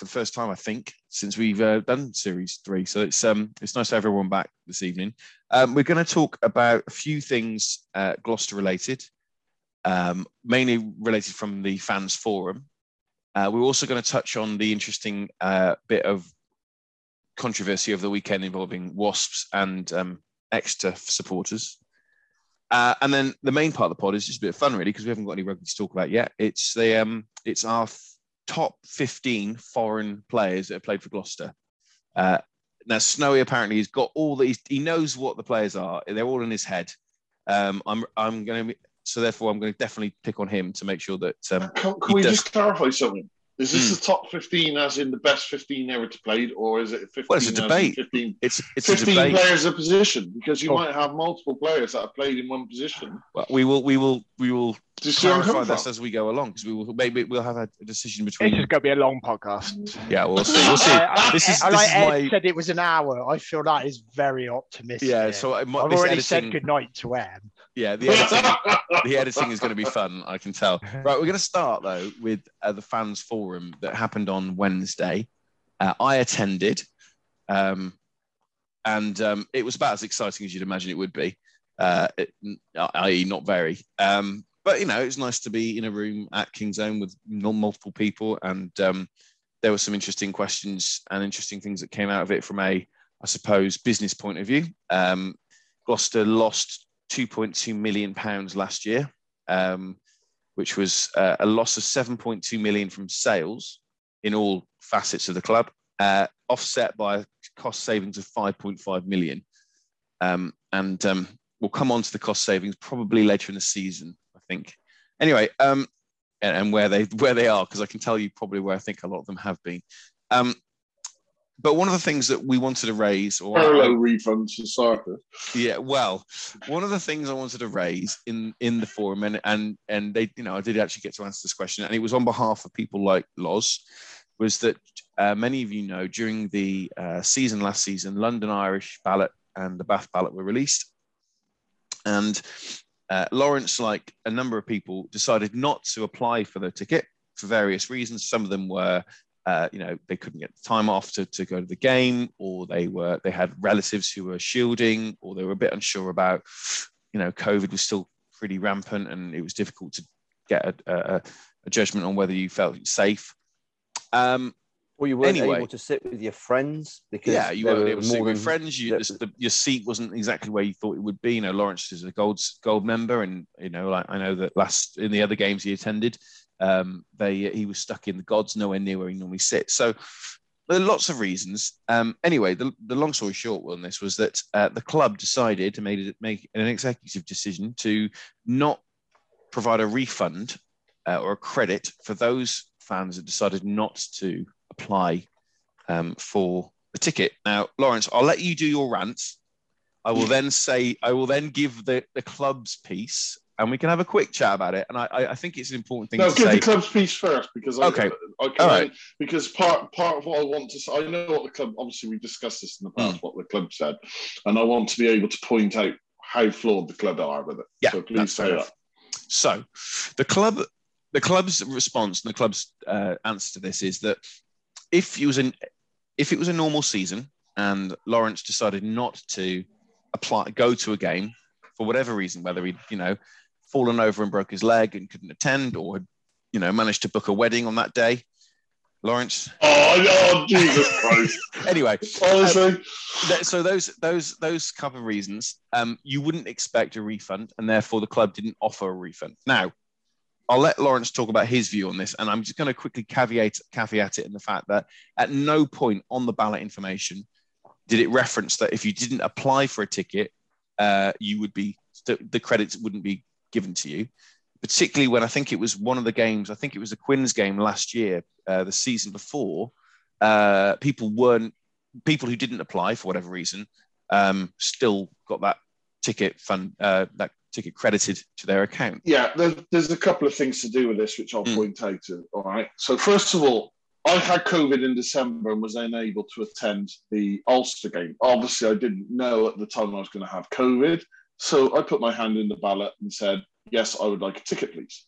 for the first time, I think, since we've uh, done series three. So it's um it's nice to have everyone back this evening. Um, we're going to talk about a few things uh, Gloucester related, um, mainly related from the fans forum. Uh, we're also going to touch on the interesting uh, bit of controversy over the weekend involving Wasps and um, Exeter supporters. Uh, and then the main part of the pod is just a bit of fun, really, because we haven't got any rugby to talk about yet. It's the um, it's our top 15 foreign players that have played for Gloucester. Uh, now, Snowy apparently he's got all these, he knows what the players are. They're all in his head. Um, I'm, I'm going to, so therefore, I'm going to definitely pick on him to make sure that. Um, can, can we does... just clarify something? Is this mm. the top 15 as in the best 15 ever to played, or is it 15 well, it's a debate. 15, it's, it's 15 a debate. players a position? Because you oh. might have multiple players that have played in one position. Well, we will we will we will clarify this as we go along because we will maybe we'll have a, decision between. This is going to be a long podcast. Yeah, we'll see. We'll see. this is, I, this like is Ed my... said it was an hour. I feel that is very optimistic. Yeah, so I, I've already editing... said good night to Em. Yeah, the editing, the editing is going to be fun. I can tell. Right, we're going to start though with uh, the fans forum that happened on Wednesday. Uh, I attended, um, and um, it was about as exciting as you'd imagine it would be. Uh, it, i.e., not very. Um, but you know, it's nice to be in a room at Kingsholm with multiple people, and um, there were some interesting questions and interesting things that came out of it from a, I suppose, business point of view. Um, Gloucester lost 2.2 million pounds last year, um, which was uh, a loss of 7.2 million from sales in all facets of the club, uh, offset by cost savings of 5.5 million. Um, and um, we'll come on to the cost savings probably later in the season, I think. Anyway, um, and, and, where they where they are, because I can tell you probably where I think a lot of them have been. But one of the things that we wanted to raise, or parallel refunds for. Yeah, well, one of the things I wanted to raise in in the forum, and and and they, you know, I did actually get to answer this question, and it was on behalf of people like Loz, was that uh, many of you know during the uh, season last season, London Irish ballot and the Bath ballot were released, and uh, Lawrence, like a number of people, decided not to apply for the ticket for various reasons. Some of them were uh, you know they couldn't get the time off to, to go to the game or they were they had relatives who were shielding or they were a bit unsure about you know covid was still pretty rampant and it was difficult to get a, a, a judgment on whether you felt safe um well, you weren't anyway, able to sit with your friends because yeah, you weren't able to sit with friends. You, the, the, your seat wasn't exactly where you thought it would be. You know, Lawrence is a gold gold member, and you know, like I know that last in the other games he attended, um, they he was stuck in the gods, nowhere near where he normally sits. So there are lots of reasons. Um, anyway, the, the long story short on this was that uh, the club decided to make, make an executive decision to not provide a refund uh, or a credit for those fans that decided not to apply um, for the ticket. Now, Lawrence, I'll let you do your rant. I will then say, I will then give the, the club's piece and we can have a quick chat about it. And I, I think it's an important thing. No, to give say. the club's piece first because I, okay, I, I, All right. because part part of what I want to say, I know what the club. Obviously, we discussed this in the past, mm. what the club said, and I want to be able to point out how flawed the club are with it. Yeah, so please say that. So, the club, the club's response and the club's uh, answer to this is that if it was an if it was a normal season and Lawrence decided not to apply go to a game for whatever reason, whether he you know fallen over and broke his leg and couldn't attend, or had, you know, managed to book a wedding on that day. Lawrence. Oh, oh Jesus Christ! anyway, honestly, um, th- so those those those couple of reasons, um, you wouldn't expect a refund, and therefore the club didn't offer a refund. Now, I'll let Lawrence talk about his view on this, and I'm just going to quickly caveat caveat it in the fact that at no point on the ballot information did it reference that if you didn't apply for a ticket, uh, you would be the credits wouldn't be given to you, particularly when I think it was one of the games, I think it was the Quins game last year, uh, the season before, uh, people weren't, people who didn't apply for whatever reason, um, still got that ticket fund, uh, that ticket credited to their account. Yeah, there's, there's a couple of things to do with this, which I'll mm. point out. To, all right. So, first of all, I had COVID in December and was unable to attend the Ulster game. Obviously, I didn't know at the time I was going to have COVID. So I put my hand in the ballot and said, yes, I would like a ticket, please.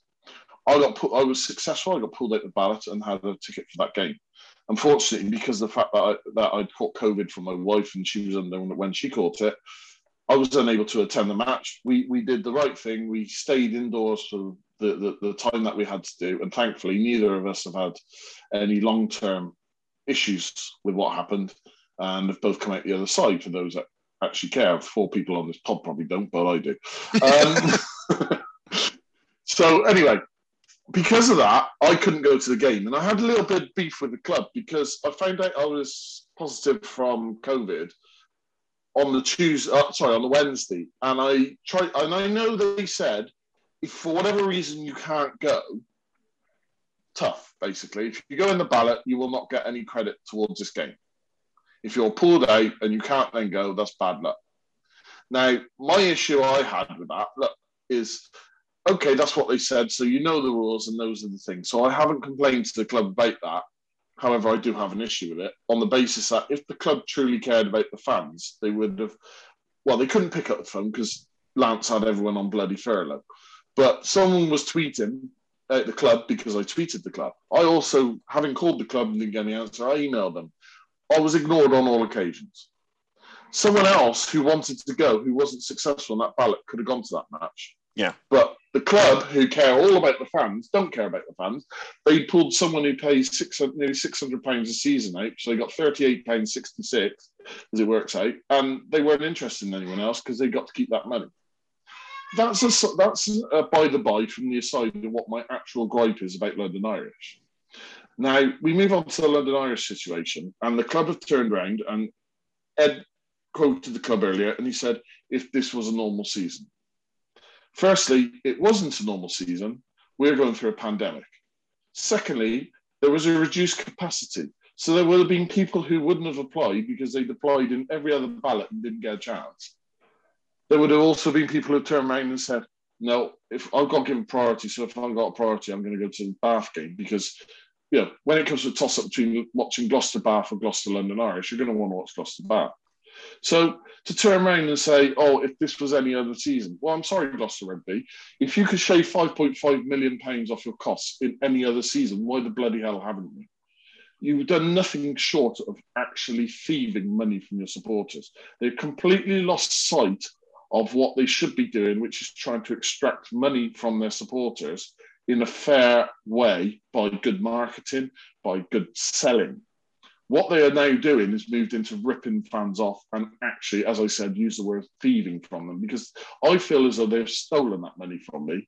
I got put, I was successful. I got pulled out the ballot and had a ticket for that game. Unfortunately, because of the fact that I, that I'd caught COVID from my wife and she was under when she caught it, I was unable to attend the match. We we did the right thing. We stayed indoors for the, the, the time that we had to do, and thankfully, neither of us have had any long term issues with what happened, and have both come out the other side. For those that actually care, four people on this pod probably don't, but I do. Um, so anyway, because of that, I couldn't go to the game, and I had a little bit of beef with the club because I found out I was positive from COVID on the Tuesday. Uh, sorry, on the Wednesday, and I tried, and I know they said if for whatever reason you can't go, tough. Basically, if you go in the ballot, you will not get any credit towards this game. If you're pulled out and you can't then go, that's bad luck. Now, my issue I had with that look is okay, that's what they said. So you know the rules and those are the things. So I haven't complained to the club about that. However, I do have an issue with it on the basis that if the club truly cared about the fans, they would have. Well, they couldn't pick up the phone because Lance had everyone on bloody furlough. But someone was tweeting at the club because I tweeted the club. I also, having called the club and didn't get any answer, I emailed them. I was ignored on all occasions. Someone else who wanted to go, who wasn't successful in that ballot, could have gone to that match. Yeah. But the club, who care all about the fans, don't care about the fans. They pulled someone who pays 600, nearly £600 a season out. So they got £38.66 as it works out. And they weren't interested in anyone else because they got to keep that money. That's a, that's a by the by from the aside of what my actual gripe is about London Irish. Now we move on to the London Irish situation, and the club have turned around. And Ed quoted the club earlier, and he said, "If this was a normal season." Firstly, it wasn't a normal season. We're going through a pandemic. Secondly, there was a reduced capacity. So there would have been people who wouldn't have applied because they'd applied in every other ballot and didn't get a chance. There would have also been people who turned around and said, no, if I've got to give a priority, so if I've got a priority, I'm going to go to the Bath game because, you know, when it comes to a toss up between watching Gloucester Bath or Gloucester London Irish, you're going to want to watch Gloucester Bath. So to turn around and say, oh, if this was any other season, well, I'm sorry, Gloucester Rugby. If you could shave 5.5 million pounds off your costs in any other season, why the bloody hell haven't you? You've done nothing short of actually thieving money from your supporters. They've completely lost sight of what they should be doing, which is trying to extract money from their supporters in a fair way by good marketing, by good selling. What they are now doing is moved into ripping fans off and actually, as I said, use the word thieving from them because I feel as though they've stolen that money from me.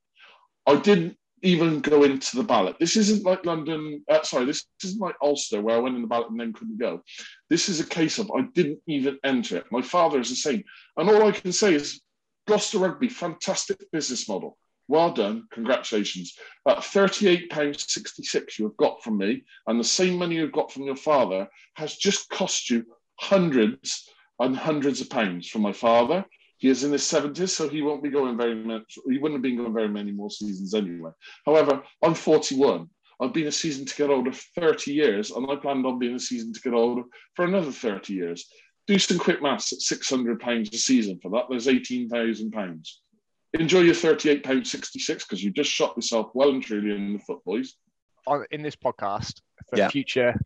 I didn't even go into the ballot. This isn't like London, uh, sorry, this isn't like Ulster where I went in the ballot and then couldn't go. This is a case of I didn't even enter it. My father is the same. And all I can say is Gloucester Rugby, fantastic business model. Well done. Congratulations. At £38.66 you have got from me, and the same money you've got from your father has just cost you hundreds and hundreds of pounds from my father. He is in his 70s, so he won't be going very much, he wouldn't have been going very many more seasons anyway. However, I'm 41. I've been a season ticket holder for 30 years, and I planned on being a season ticket holder for another 30 years. Do some quick maths at £600 a season for that. There's £18,000 enjoy your £38.66 because you just shot yourself well and truly in the foot, boys. In this podcast, for Yeah. future,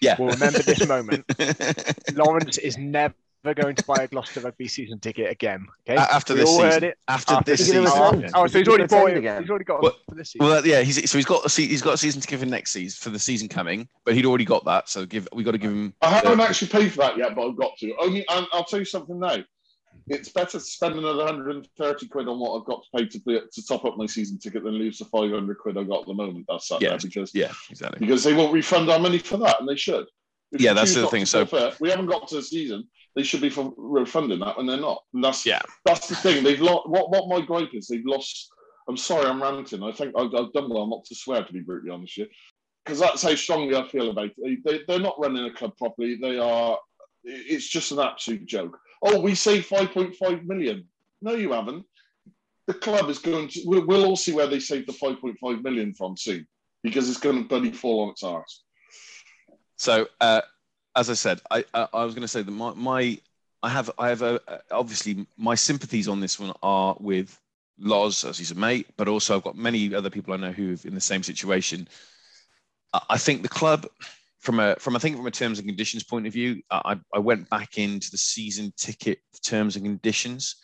Yeah. we'll remember this moment. Lawrence is never going to buy a Gloucester rugby season ticket again. Okay, A- after we this season. it. After After this He's gonna season. return. Oh, so he's He's already bought it. again. He's already got Well- one for this season. Well, yeah, he's so he's got a se- he's got a season ticket for next season for the season coming, but he'd already got that, so give we got to give him. I haven't the- actually paid for that yet, but I've got to. Only, and I'll tell you something now. It's better to spend another 130 quid on what I've got to pay to, play, to top up my season ticket than lose the 500 quid I've got at the moment. That's that Yeah. there because Yeah, exactly. because they won't refund our money for that, and they should. If Yeah, that's the thing, so- forfeit, we haven't got to the season. They should be for refunding that, and they're not. And that's Yeah. that's the thing. They've lost. What what my gripe is, they've lost. I'm sorry, I'm ranting. I think I've, I've done well not to swear, to be brutally honest with you, because that's how strongly I feel about it. They, they, they're not running a club properly. They are. It's just an absolute joke. Oh, we saved 5.5 million. No, you haven't. The club is going to. We'll, all see where they saved the 5.5 million from soon, because it's going to bloody fall on its arse. So, uh, as I said, I I, I was going to say that my, my I have I have a obviously my sympathies on this one are with Loz, as he's a mate, but also I've got many other people I know who in the same situation. I think the club, from a from I think from a terms and conditions point of view, I, I went back into the season ticket terms and conditions,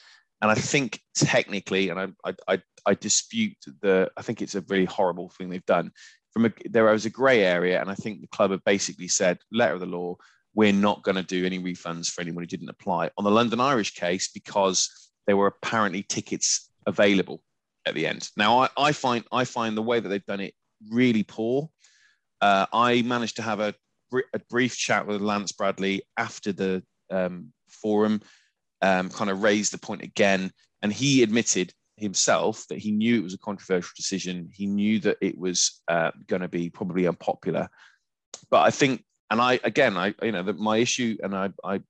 and I think technically, and I I, I, I dispute the. I think it's a really horrible thing they've done. From a, there was a grey area, and I think the club have basically said, letter of the law, we're not going to do any refunds for anyone who didn't apply. On the London Irish case, because there were apparently tickets available at the end. Now, I, I find I find the way that they've done it really poor. Uh, I managed to have a, a, brief chat with Lance Bradley after the um, forum, um, kind of raised the point again, and he admitted himself that he knew it was a controversial decision. He knew that it was uh, going to be probably unpopular, but I think, and I again, I you know, that my issue, and I, I,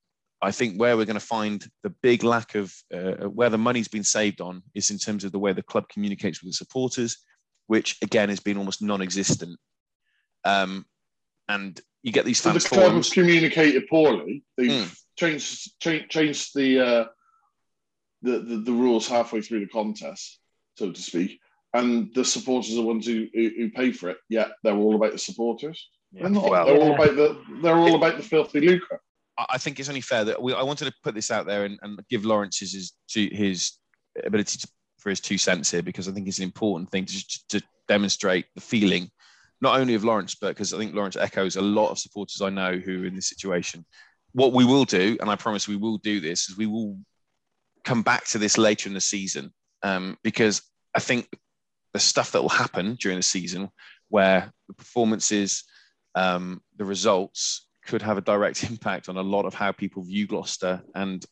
I think where we're going to find the big lack of uh, where the money's been saved on is in terms of the way the club communicates with the supporters, which again has been almost non-existent um, and you get these fans. So the club has communicated poorly. They've mm. changed, changed changed the, uh, the, the the rules halfway through the contest, so to speak. And the supporters are the ones who, who, who pay for it. Yeah, they're all about the supporters. Yeah. They're not. Well, they're yeah. all about the. They're all about the filthy lucre. I think it's only fair that we, I wanted to put this out there and, and give Lawrence his, his, his ability to, for his two cents here because I think it's an important thing to, to demonstrate the feeling not only of Lawrence, but because I think Lawrence echoes a lot of supporters I know who are in this situation. What we will do, and I promise we will do this, is we will come back to this later in the season um, because I think the stuff that will happen during the season where the performances, um, the results could have a direct impact on a lot of how people view Gloucester. And,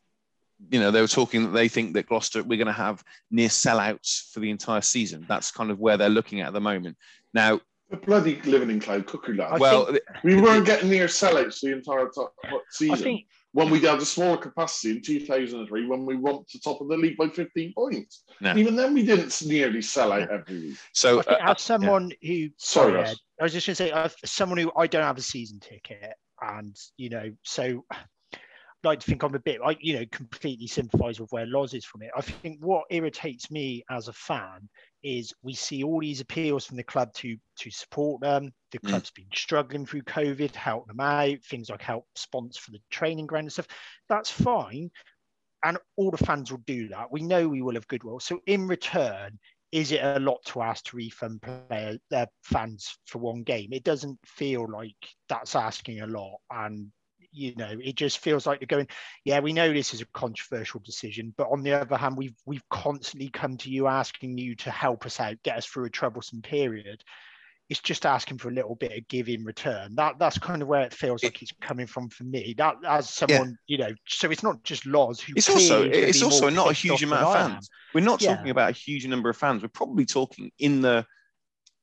you know, they were talking that they think that Gloucester, we're going to have near sellouts for the entire season. That's kind of where they're looking at at the moment. Now, we're bloody living in cloud cuckoo land. well, we weren't getting near sellouts the entire top, season. Think, when we had a smaller capacity in 2003, when we went to top of the league by 15 points. No. Even then, we didn't nearly sell out every week. So, uh, as someone yeah. who, sorry, Ed, I was just going to say, as someone who I don't have a season ticket, and you know, so like to think I'm a bit, I you know, completely sympathise with where Loz is from it. I think what irritates me as a fan is we see all these appeals from the club to to support them. The mm. club's mm. been struggling through COVID, help them out, things like help sponsor for the training ground and stuff. That's fine. And all the fans will do that. We know we will have goodwill. So in return, is it a lot to ask to refund player their fans for one game? It doesn't feel like that's asking a lot. And you know, it just feels like they're going, yeah, we know this is a controversial decision, but on the other hand, we've we've constantly come to you asking you to help us out, get us through a troublesome period. It's just asking for a little bit of give in return. That that's kind of where it feels like it's coming from for me. That as someone, yeah. you know, so it's not just Loz who. It's also it's also not a huge amount of fans. We're not talking about a huge number of fans. We're probably talking in the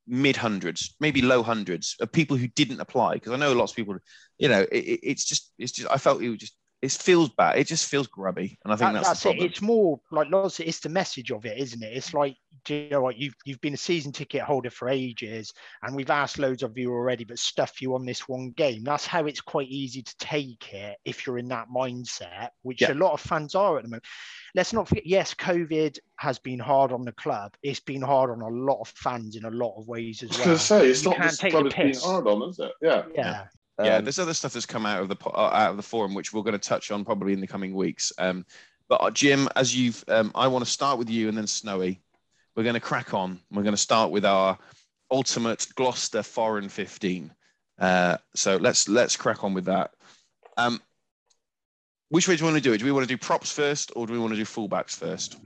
mid hundreds, maybe low hundreds of people who didn't apply. Because I know lots of people, you know, it, it's just, it's just, I felt it was just, it feels bad. It just feels grubby, and I think that, that's, that's it. It's more like lots. It's the message of it, isn't it? It's like you know what? You've you've been a season ticket holder for ages, and we've asked loads of you already, but stuff you on this one game. That's how it's quite easy to take it if you're in that mindset, which yeah. a lot of fans are at the moment let's not forget, yes, COVID has been hard on the club. It's been hard on a lot of fans in a lot of ways as well. I was going to say, it's you not just club it's been hard on, is it? Yeah. Yeah. Yeah, um, there's other stuff that's come out of the uh, out of the forum, which we're going to touch on probably in the coming weeks. Um, but uh, Jim, as you've, um, I want to start with you and then Snowy. We're going to crack on. We're going to start with our ultimate Gloucester Foreign 15. Uh, so let's let's crack on with that. Um, which way do we want to do it? Do we want to do props first, or do we want to do fullbacks first?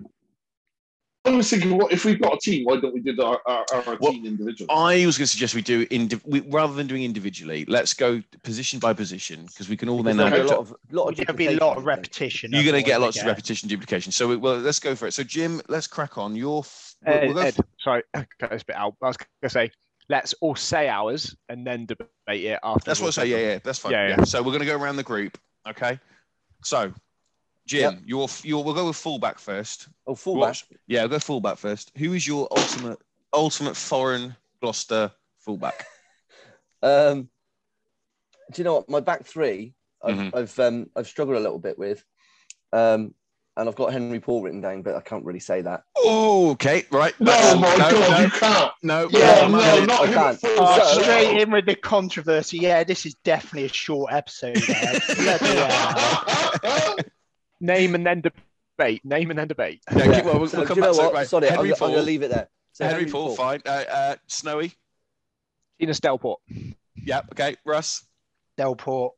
I was thinking, what if we've got a team? Why don't we do our, our, our well, team individually? I was going to suggest we do in we, rather than doing individually. Let's go position by position because we can all because then have a lot of lot of be a lot of repetition. You're going to get lots of repetition, duplication. So we, well, let's go for it. So Jim, let's crack on. Your Ed, uh, we'll Ed, sorry, cut this bit out. I was going to say let's all say ours and then debate it after. That's what I say. Yeah, yeah, that's fine. Yeah, yeah. yeah. So we're going to go around the group. Okay. So, Jim, yep. you're, you're, we'll go with fullback first. Oh, fullback. yeah, we'll go fullback first. Who is your ultimate ultimate foreign Gloucester fullback? Um, do you know what? My back three, I've mm-hmm. I've, um, I've struggled a little bit with. Um, and I've got Henry Paul written down, but I can't really say that. Oh, okay, right. No, no my no, God, no, you can't. No, yeah, no, no, not I can't. Oh, So- straight in with the controversy. Yeah, this is definitely a short episode. There. Bloody hell. Name and then debate. Name and then debate. Yeah, Yeah. well, we'll, So, we'll come back to it. what? Right. Sorry, I'm, Henry I'm Paul. going to leave it there. So Henry Paul, fine. Uh, uh, Snowy. Thinus Delport. Yeah. Okay. Russ. Delport.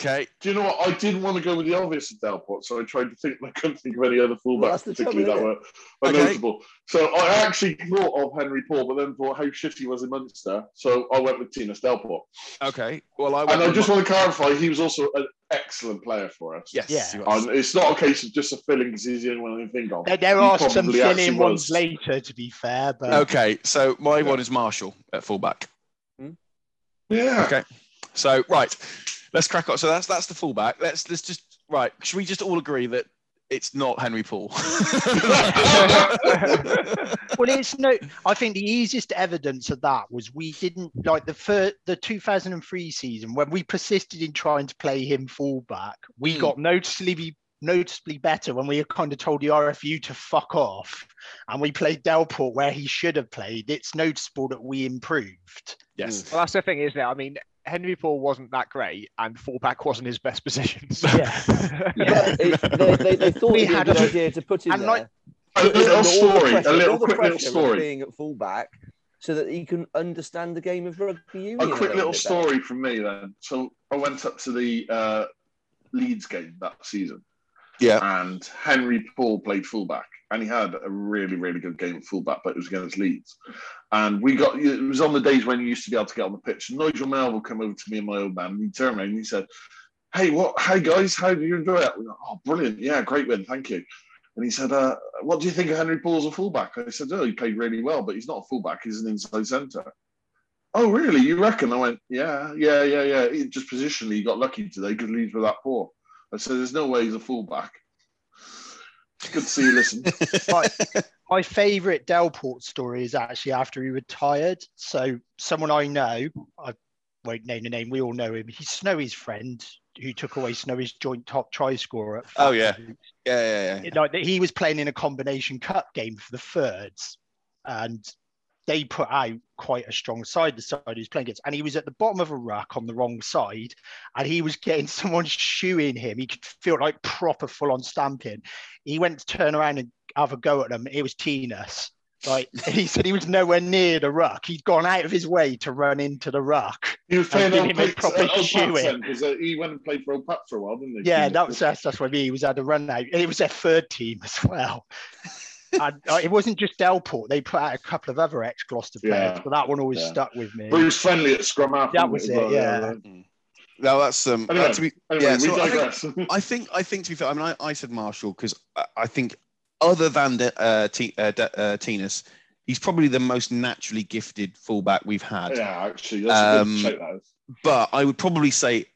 Okay. Do you know what? I didn't want to go with the obvious at Delport, so I tried to think. I couldn't think of any other Well, fullbacks that's particularly that trouble, were, were Okay. notable. So I actually thought of Henry Paul, but then thought how shit he was in Munster, so I went with Thinus Delport. Okay. Well, I. And I just my- want to clarify, he was also an excellent player for us. Yes. Yeah. And it's not a case of just a filling because he's the only one I can think of. There, there are some probably ones was. later, to be fair, but Okay. So my one is Marshall at fullback. Hmm? Yeah. Okay. So right, let's crack on. So that's that's the fullback. Let's let's just right. Should we just all agree that it's not Henry Paul? well, it's no. I think the easiest evidence of that was we didn't like the fir- the 2003 season when we persisted in trying to play him fullback. We Hmm. got noticeably noticeably better when we kind of told the RFU to fuck off, and we played Delport where he should have played. It's noticeable that we improved. yes. Well, that's the thing, isn't it? I mean, Henry Paul wasn't that great, and fullback wasn't his best position. So. Yeah. Yeah, it, they, they, they thought We it'd a had good idea to put him and there. like- A little under all the story, pressure- a little quick little story. being at fullback, so that he can understand the game of rugby union. A quick little bit better. story from me then. So I went up to the uh, Leeds game that season. Yeah. And Henry Paul played fullback, and he had a really, really good game at fullback, but it was against Leeds. And we got it was on the days when you used to be able to get on the pitch. And Nigel Melville came over to me and my old man, and he turned around and he said, "Hey, what? Hi guys, how do you enjoy it?" We went, "Oh, brilliant! Yeah, great win, thank you." And he said, uh, "What do you think of Henry Paul as a fullback?" I said, "Oh, he played really well, but he's not a fullback; he's an inside centre." Oh, really? You reckon? I went, "Yeah, yeah, yeah, yeah." Just positionally, he got lucky today because Leeds were that poor. I said, "There's no way he's a fullback." Good to see you. Listen. My favourite Delport story is actually after he retired. So someone I know, I won't name the name, we all know him. He's Snowy's friend who took away Snowy's joint top try scorer. At Oh, yeah. Fatherhood. Yeah. Yeah. yeah. Like he was playing in a combination cup game for the thirds, and they put out quite a strong side. The side he was playing against, and he was at the bottom of a ruck on the wrong side, and he was getting someone shooing him. He could feel like proper full on stamping. He went to turn around and have a go at them. It was Thinus. Like he said, he was nowhere near the ruck. He'd gone out of his way to run into the ruck. He was playing give him a proper uh, Old Pat shoe then, 'cause, uh, he went and played for Old Pat for a while, didn't he? Yeah, that was that's, that's what I mean. He was at a run out. And it was their third team as well. And uh, it wasn't just Delport. They put out a couple of other ex Gloucester players, Yeah, but that one always yeah. stuck with me. Bruce Friendly at scrum half. That wasn't was as it, yeah. No, that's um. uh, to be, Anyway, yeah, we so I think- I think I think to be fair, I mean, I, I said Marshall because I, I think other than the, uh, T, uh, De- uh, Thinus, he's probably the most naturally gifted fullback we've had. yeah, actually, that's a Um, good shout. But I would probably say,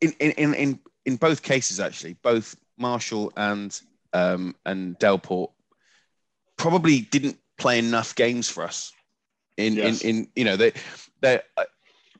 in in in in, in both cases, actually, both Marshall and um, and Delport probably didn't play enough games for us. In Yes. in, in you know they they uh,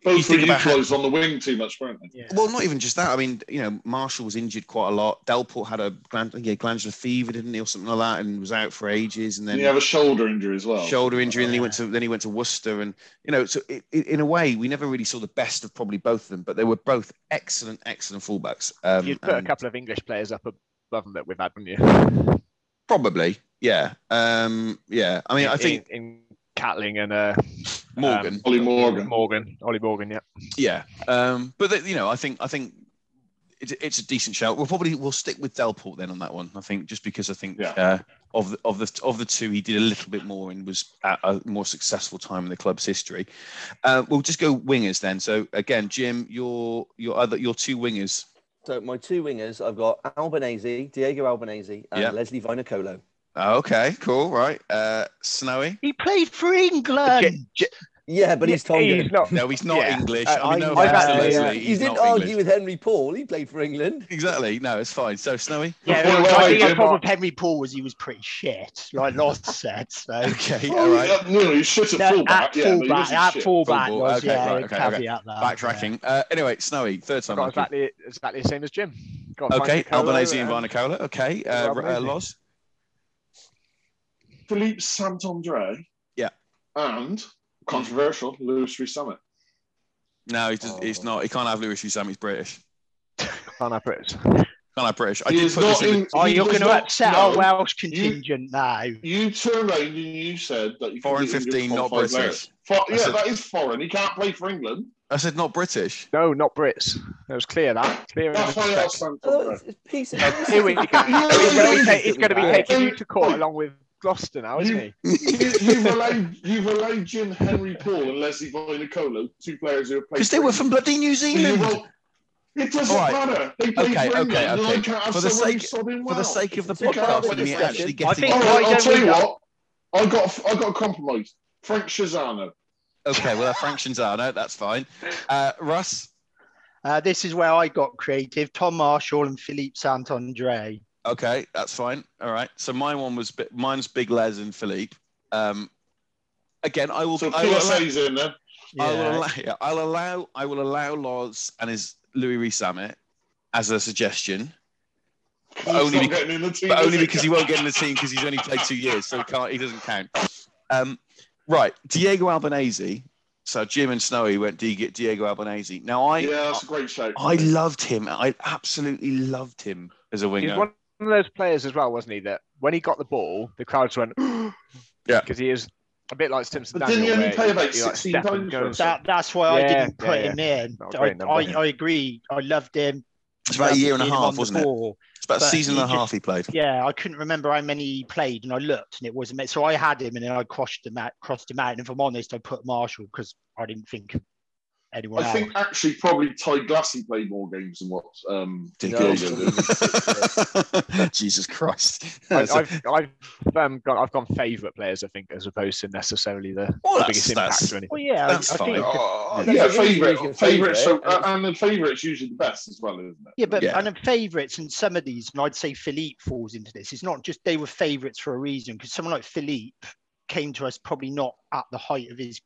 you Both were think about how- utilised on the wing too much, weren't they? Yeah. Well, not even just that. I mean, you know, Marshall was injured quite a lot. Delport had a gland, yeah, glandular fever, didn't he, or something like that, and was out for ages. And then Did he have a shoulder injury as well? shoulder injury, and then he went to then he went to Worcester, and you know, so it, it, in a way, we never really saw the best of probably both of them, but they were both excellent, excellent fullbacks. Um, You'd put a couple of English players up above them that we've had, wouldn't you? probably, yeah, um, yeah. I mean, I think in, in Catling and uh, Morgan, um, Ollie Morgan. Morgan, Ollie Morgan, yeah. yeah, um, but the, you know, I think I think. It's, it's a decent shout. We'll probably we'll stick with Delport then on that one. I think just because I think Yeah. uh, of the of the of the two, he did a little bit more and was at a more successful time in the club's history. Uh, we'll just go wingers then. So again, Jim, your your other your two wingers. So my two wingers, I've got Albanese, Diego Albanese, and Yeah. Lesley Vainikolo. Okay, cool, right. Uh, Snowy. He played for England. Yeah, but he's Tongan. He's not. No, he's not Yeah. English. Uh, I mean, no I- offense to yeah. He's you didn't argue English. with Henry Paul. He played for England. Exactly. No, it's fine. So Snowy. Yeah, Before we I think the Jim, problem with Henry Paul was he was pretty shit, like Lost said. So Okay, Oh, all right. yeah, no, he's shit at No, fullback. at yeah, but fullback, wasn't at shit. fullback Fullback, was okay, yeah. right, okay, okay. that. Backtracking. Uh, anyway, Snowy, third time. got exactly exactly the same as Jim. Got okay, Albanese and Vainikolo. Okay, uh, uh, Loz. Philippe Saint-Andre. Yeah. And controversial, Louis Rees-Zammit. No, he's, oh. he's not. He can't have Louis Rees-Zammit. He's British. can't have British. Can't have British. I did put this in. oh, you're going to upset our Welsh contingent you, now. You turned around and you said that you foreign fifteen, not British. For, yeah, said, that is foreign. He can't play for England. I said not British. No, not Brits. It was clear that. Clear That's why I asked oh, it's, it's Here we go. He's going to be taking you to court along with Gloucester now, isn't he? you, have allowed you've allowed Jim Henry Paul and Lesley Vainikolo, two players who have played. Because they were from bloody New Zealand. It doesn't right. matter. They play okay, for okay, okay. For the sake, for the sake of the podcast and me actually getting. All right, I'll tell you what. I got I got a compromise. Frank Shazano. Okay, well, Frank Shazano, that's fine. Uh, Russ. Uh, this is where I got creative. Tom Marshall and Philippe Saint Andre. Okay, that's fine. All right. So my one was mine's Big Les and Philippe. Um, again, I will. So I will allow, in there. I will allow. Yeah, I'll allow. I will allow Loz and his Louis Rees-Zammit as a suggestion. But only, because, team, but only because he won't get in the team because he's only played two years, so he can't. He doesn't count. Um, right, Diego Albanese. So Jim and Snowy went Diego Albanese. Now I yeah, that's a great show. I loved him. I absolutely loved him as a winger. He's one of those players as well, wasn't he? That when he got the ball, the crowds went yeah because he is a bit like Simpson. But didn't he only play about sixteen like times? That, that's why yeah, I didn't put yeah, him in. I, I, I, agree. I loved him. It's about a year and a half, wasn't it? Ball. It's about a season and a half he played. Yeah, I couldn't remember how many he played, and I looked, and it wasn't. So I had him, and then I crossed him out. Crossed him out, and if I'm honest, I put Marshall because I didn't think anyone I else. think actually probably Ty Glassie played more games than what um, Diego did. Jesus Christ! I, have I've, um, gone, I've gone favourite players, I think, as opposed to necessarily the, well, the biggest impact or anything. Well, yeah, that's I, fine. think, oh, yeah, favourite, favourite. So, uh, and the favourite's usually the best as well, isn't it? Yeah, but yeah. and the favourites and some of these, and I'd say Philippe falls into this. It's not just they were favourites for a reason, because someone like Philippe came to us probably not at the height of his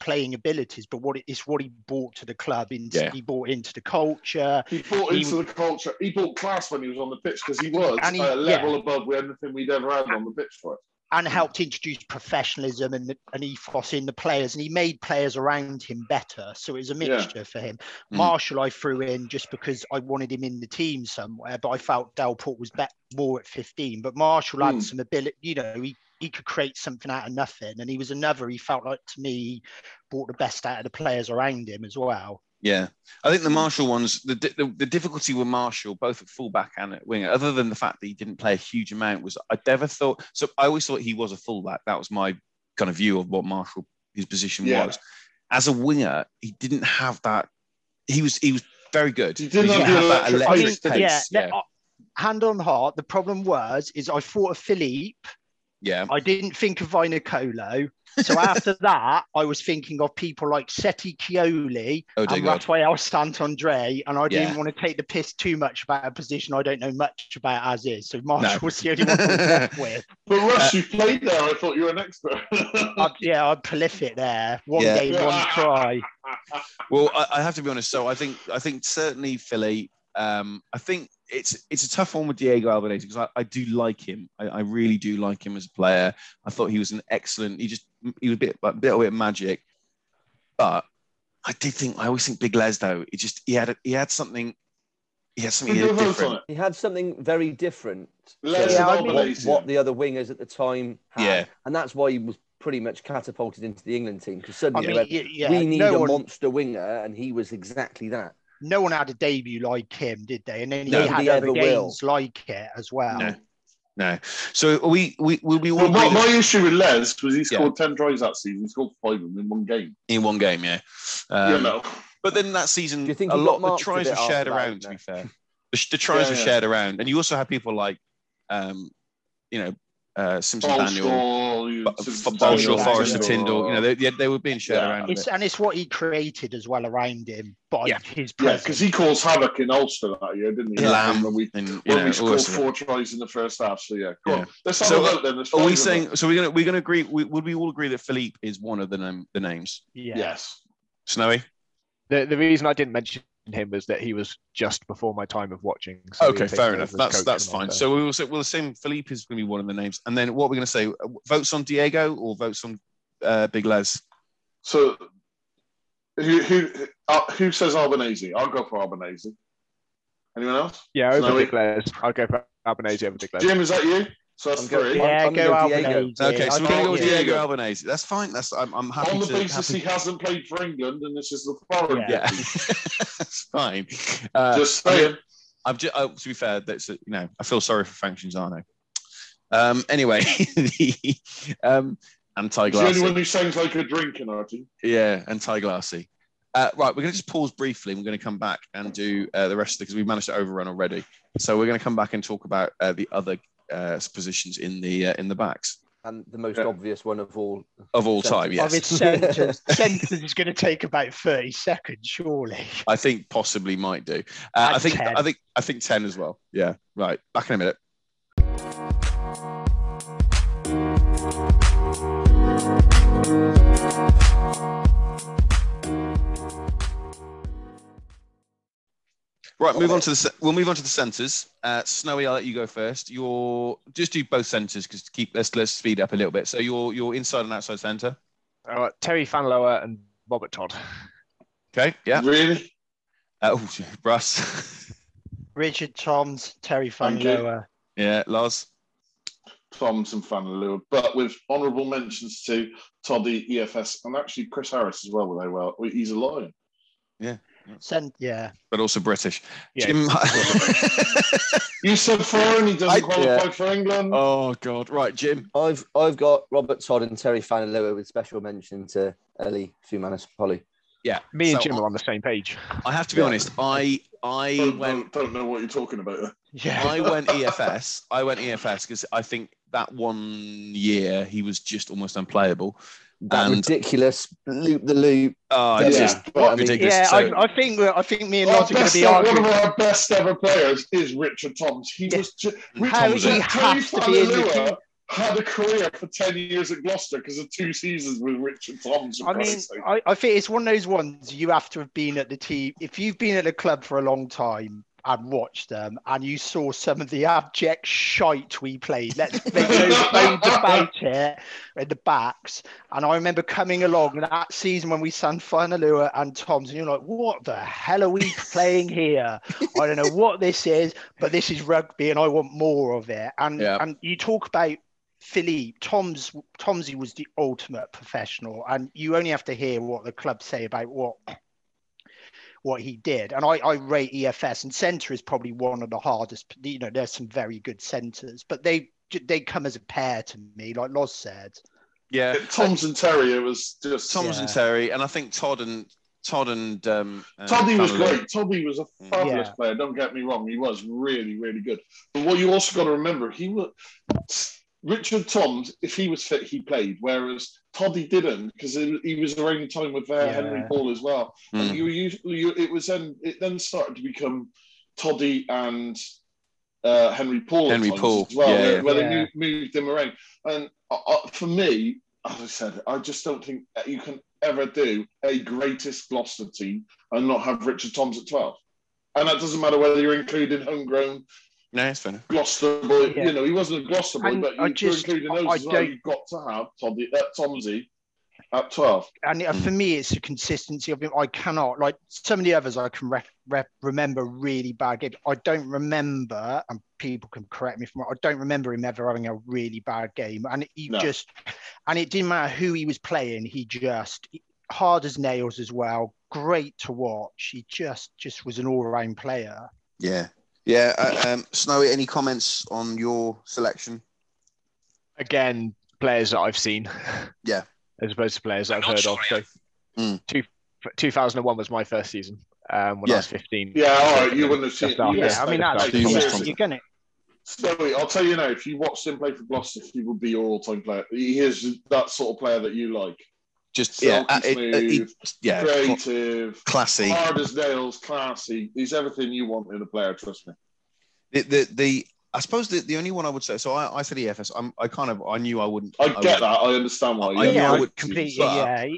playing abilities, but what it is what he brought to the club. Into, yeah. He brought into the culture. He brought he, into the culture. He brought class when he was on the pitch because he was he, a level yeah. above anything we'd ever had on the pitch for us. And helped introduce professionalism and an ethos in the players, and he made players around him better. So it was a mixture yeah. for him. Mm. Marshall, I threw in just because I wanted him in the team somewhere, but I felt Delport was better more at 15. But Marshall mm. had some ability, you know, he he could create something out of nothing. And he was another, he felt like to me, brought the best out of the players around him as well. Yeah, I think the Marshall ones, the, the, the difficulty with Marshall, both at fullback and at winger, other than the fact that he didn't play a huge amount, was I never thought. So I always thought he was a fullback. That was my kind of view of what Marshall his position yeah. was. As a winger, he didn't have that. He was he was very good. He didn't have, have that electric I mean, pace. Yeah, yeah. hand on heart, the problem was is I thought of Philippe yeah. I didn't think of Vainikolo. So after that, I was thinking of people like Seti Kiole oh, and Raphael Saint-Andre, and I didn't want to take the piss too much about a position I don't know much about as is. So Marshall no. was the only one I was left with. But Russ, uh, you played there. I thought you were an expert. I, yeah, I'm prolific there. One yeah. game, one try. Well, I, I, have to be honest. So I think I think certainly Philly. Um, I think it's it's a tough one with Diego Albanese because I, I do like him. I, I, really do like him as a player. I thought he was an excellent. He just he was a bit a bit, a bit magic, but I did think I always think Big Les though. He just he had he had something. He had something different. He had something very different. Les yeah, I mean, what, what, the other wingers at the time had, yeah, and that's why he was pretty much catapulted into the England team because suddenly I mean, went, yeah, we need no a one... monster winger, and he was exactly that no one had a debut like him, did they? And then he had other games will. like it as well. No. No. So we we we, be. Well, my, my, issue with Les was he scored yeah. ten tries that season. He scored five of them in one game. In one game, yeah. Um, you know. But then that season, you think a lot the tries were shared around. To be fair, the, the tries yeah, were yeah. shared around, and you also had people like, um, you know, uh, Simpson Daniel, Balshaw, Forrester, Tindall. You know, they, they were being shared yeah. around. It's, and it's what he created as well around him by yeah. his presence. Yeah, because he caused havoc in Ulster that year, didn't he? Yeah. Lamb, when we, and, when know, we scored four tries in the first half. So yeah, yeah. Let's have so, a uh, vote then. Are we saying? So we're gonna we're gonna agree? We, would we all agree that Philippe is one of the name, the names? Yeah. Yes. Snowy. The the reason I didn't mention him was that he was just before my time of watching. So okay, fair enough. That's that's fine. So we will say we'll assume Philippe is going to be one of the names, and then what we're going to say: uh, votes on Diego or votes on uh, Big Les. So who who uh, who says Albanese? I'll go for Albanese. Anyone else? Yeah, over Big Les. I'll go for Albanese over Big Les. Jim, is that you? So that's three. Yeah, I'm, go Albanese. Okay, so we're going to go with Diego, Diego Albanese. That's fine. That's I'm, I'm happy on the to, basis happy... he hasn't played for England and this is the foreign. Yeah, that's fine. Uh, just saying. I've just, oh, to be fair, that's you know I feel sorry for Frank Cinzano. Um, anyway, the um, anti-glassy. The only one who sounds like a drinking, Artie. Yeah, anti-glassy. Uh, right, we're going to just pause briefly. We're going to come back and do uh, the rest of it because we've managed to overrun already. So we're going to come back and talk about uh, the other uh, positions in the uh, in the backs. And the most yeah. obvious one of all of all time, yes. Of its centres, centres is going to take about thirty seconds, surely. I think possibly might do. Uh, I think 10. I think I think ten as well. Yeah, right. Back in a minute. Right, move on to the. We'll move on to the centres. Uh, Snowy, I'll let you go first. Your just do both centres because keep let's let's speed up a little bit. So your your inside and outside centre. Uh, Terry Fanolua and Robert Todd. Okay, yeah. Really? Uh, oh, Russ. Richard Tombs, Terry Fanolua. Yeah, Loz. Tombs and Fanolua, but with honourable mentions to Toddy, EFS, and actually Chris Harris as well. Were They well, he's a lion. Yeah. Send, yeah. But also British. Yeah. Jim. you said foreign, he doesn't I, qualify yeah. for England. Oh, God. Right, Jim. I've I've got Robert Todd and Terry Fanolua with special mention to Ellie Fumanis Polly. Yeah. Me and so Jim are on the same page. I have to be yeah. honest. I I don't, went. Don't, don't, know what you're talking about. Yeah. I went EFS. I went EFS because I think that one year he was just almost unplayable that and, ridiculous loop the loop. Oh, yeah. just I mean, ridiculous. Yeah, so, I, I, think I think me and Lottie are going to be arguing. One of our best ever players is Richard Tombs. He yeah. was just, how he has to be in the. Had a career for ten years at Gloucester because of two seasons with Richard Tombs. I mean, I, I think it's one of those ones you have to have been at the team. If you've been at a club for a long time, and watched them, and you saw some of the abject shite we played. Let's make no bones about it in the backs. And I remember coming along that season when we sang Fanolua and Tombs, and you're like, what the hell are we playing here? I don't know what this is, but this is rugby, and I want more of it. And yeah. and you talk about Philippe, Tombs Tombsy was the ultimate professional, and you only have to hear what the club say about what what he did. And I, I rate EFS and centre is probably one of the hardest. You know, there's some very good centres, but they they come as a pair to me, like Loz said. Yeah, Tombs and Terry. It was just Tombs yeah. and Terry, and I think Todd and Todd and um, uh, Toddy was great. Toddy was a fabulous yeah. player. Don't get me wrong; he was really, really good. But what you also got to remember, he was Richard Tombs. If he was fit, he played. Whereas Toddy didn't because he was around the time with uh, yeah. Henry Paul as well. Mm. And you were usually it was then it then started to become Toddy and uh, Henry Paul. Henry Paul, as well, yeah, where, where yeah. they moved, moved, them around. And uh, uh, for me, as I said, I just don't think you can ever do a greatest Gloucester team and not have Richard Tombs at twelve. And that doesn't matter whether you're including homegrown no, it's fine. Gloucester boy, yeah. you know, he wasn't a Gloucester boy, and but you, just, including those I as well, you've got to have Tommy, uh, Tombsy at 12. And uh, for me, it's the consistency of him. I cannot, like so many others, I can re- re- remember really bad games. I don't remember, and people can correct me from I don't remember him ever having a really bad game. And he no. just, and it didn't matter who he was playing, he just, hard as nails as well, great to watch. He just, just was an all round player. Yeah, yeah, uh, um, Snowy, any comments on your selection? Again, players that I've seen. Yeah. As opposed to players that I've heard of. So, mm. two, 2001 was my first season um, when yeah. I was 15. Yeah, all right. You wouldn't have seen it. Yeah, I mean, that's you're going to. Snowy, I'll tell you now, if you watched him play for Gloucester, he would be your all time player. He is that sort of player that you like just yeah, uh, smooth, it, it, yeah, creative, classy, hard as nails, classy. He's everything you want in a player. Trust me. The the, the I suppose the, the only one I would say. So I, I said EFS. I'm, I kind of I knew I wouldn't. I, I get would, that. I understand why. I, yeah, I would completely. Yeah.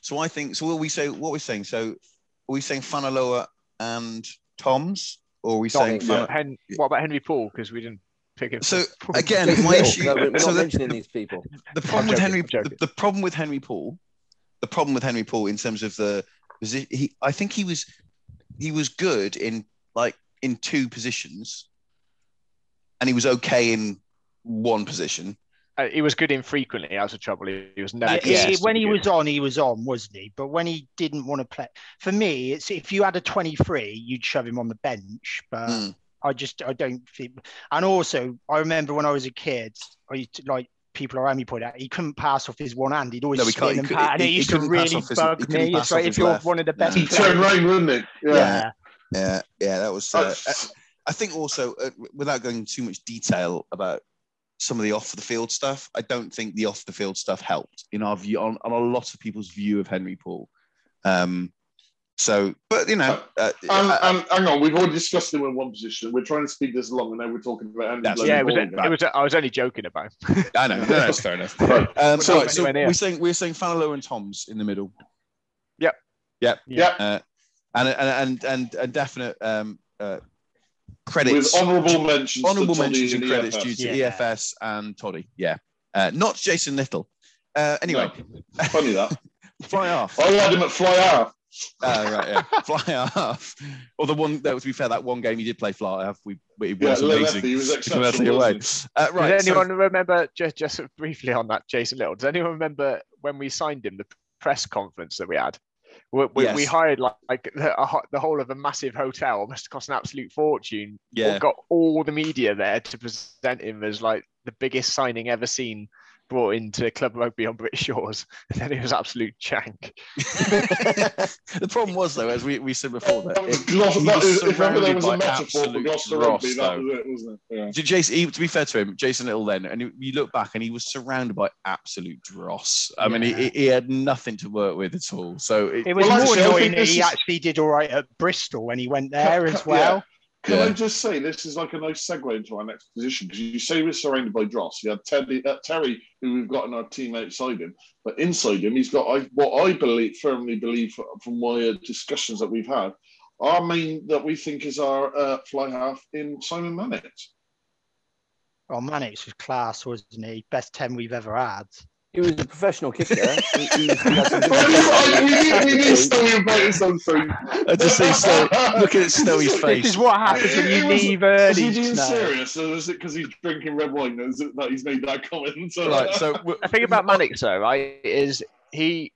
So I think so. What are we say? What we're saying. So are we saying Fanolua and Tombs, or are we not saying? Yeah. Hen- what about Henry Paul? Because we didn't pick him. So again, my issue. No, we're not so mentioning the, these people. The problem with Henry, the, the, problem with Henry Paul, the problem with Henry Paul in terms of the, position. he, I think he was, he was good in like in two positions, and he was okay in one position. Uh, he was good infrequently. That was the trouble. He, he was never. Yeah, when he good. was on, he was on, wasn't he? But when he didn't want to play, for me, it's if you had a twenty-three, you'd shove him on the bench. But mm. I just I don't think. And also, I remember when I was a kid, I used to like people around me point out he couldn't pass off his one hand. He'd always no, spin and pat, and it used to really bug his, me. It's like if you're left. one of the best. He turned right, wouldn't it? Yeah. yeah, yeah, yeah. That was. Uh, I think also, uh, without going too much detail about some of the off the field stuff, I don't think the off the field stuff helped in our view on, on a lot of people's view of Henry Paul. Um, so, but you know, uh, uh, hang on, we've already discussed him in one position. We're trying to speed this along, and now we're talking about Henry. Yeah, it was, it, it was. I was only joking about. I know, no, that's fair enough. right. Um, so, so we're saying we're saying Fanolua and Tombs in the middle. Yep. Yep. Yep. Uh, and, and and and definite um, uh, credits. With honourable mentions. Honourable mentions and credits EFS. due to yeah. EFS and Toddy. Yeah. Uh, not Jason Little. Uh, anyway. No. Funny that. fly off. I had him at fly off. Uh, right, yeah. fly off. Or the one that, to be fair, that one game he did play fly off. We, we yeah, was amazing. He was exceptional. Away. Uh, right. Does anyone so... remember just just briefly on that, Jason Little? Does anyone remember when we signed him, the press conference that we had? We, we, yes. we hired like, like the, the, whole of a massive hotel, must have cost an absolute fortune. Yeah, we got all the media there to present him as like the biggest signing ever seen brought into club rugby on British shores, and then it was absolute chank. the problem was though, as we, we said before, that, it, Gloucester, that is, if ever there was a metaphor for Gloucester rugby, that was it, wasn't it? Yeah. Jason, he, to be fair to him, Jason Little then, and you look back and he was surrounded by absolute dross. I yeah. mean, he, he, had nothing to work with at all. So it, it was well, more annoying that he is... actually did all right at Bristol when he went there as well. Yeah. Can yeah. I just say this is like a nice segue into our next position because you say we're surrounded by dross. You had Teddy, uh, Terry, who we've got in our team outside him, but inside him, he's got I, what I believe, firmly believe from my uh, discussions that we've had, our main that we think is our uh, fly half in Simon Mannix. Well, Mannix was class, wasn't he? Best ten we've ever had. He was a professional kicker. he, he, he we need Snowy inviting something. I just see Snow looking at Snowy's face. This is what happens when you leave early. Is he being serious, or is it because he's drinking red wine that he's made that comment? right. So the thing about Mannix, though, right, is he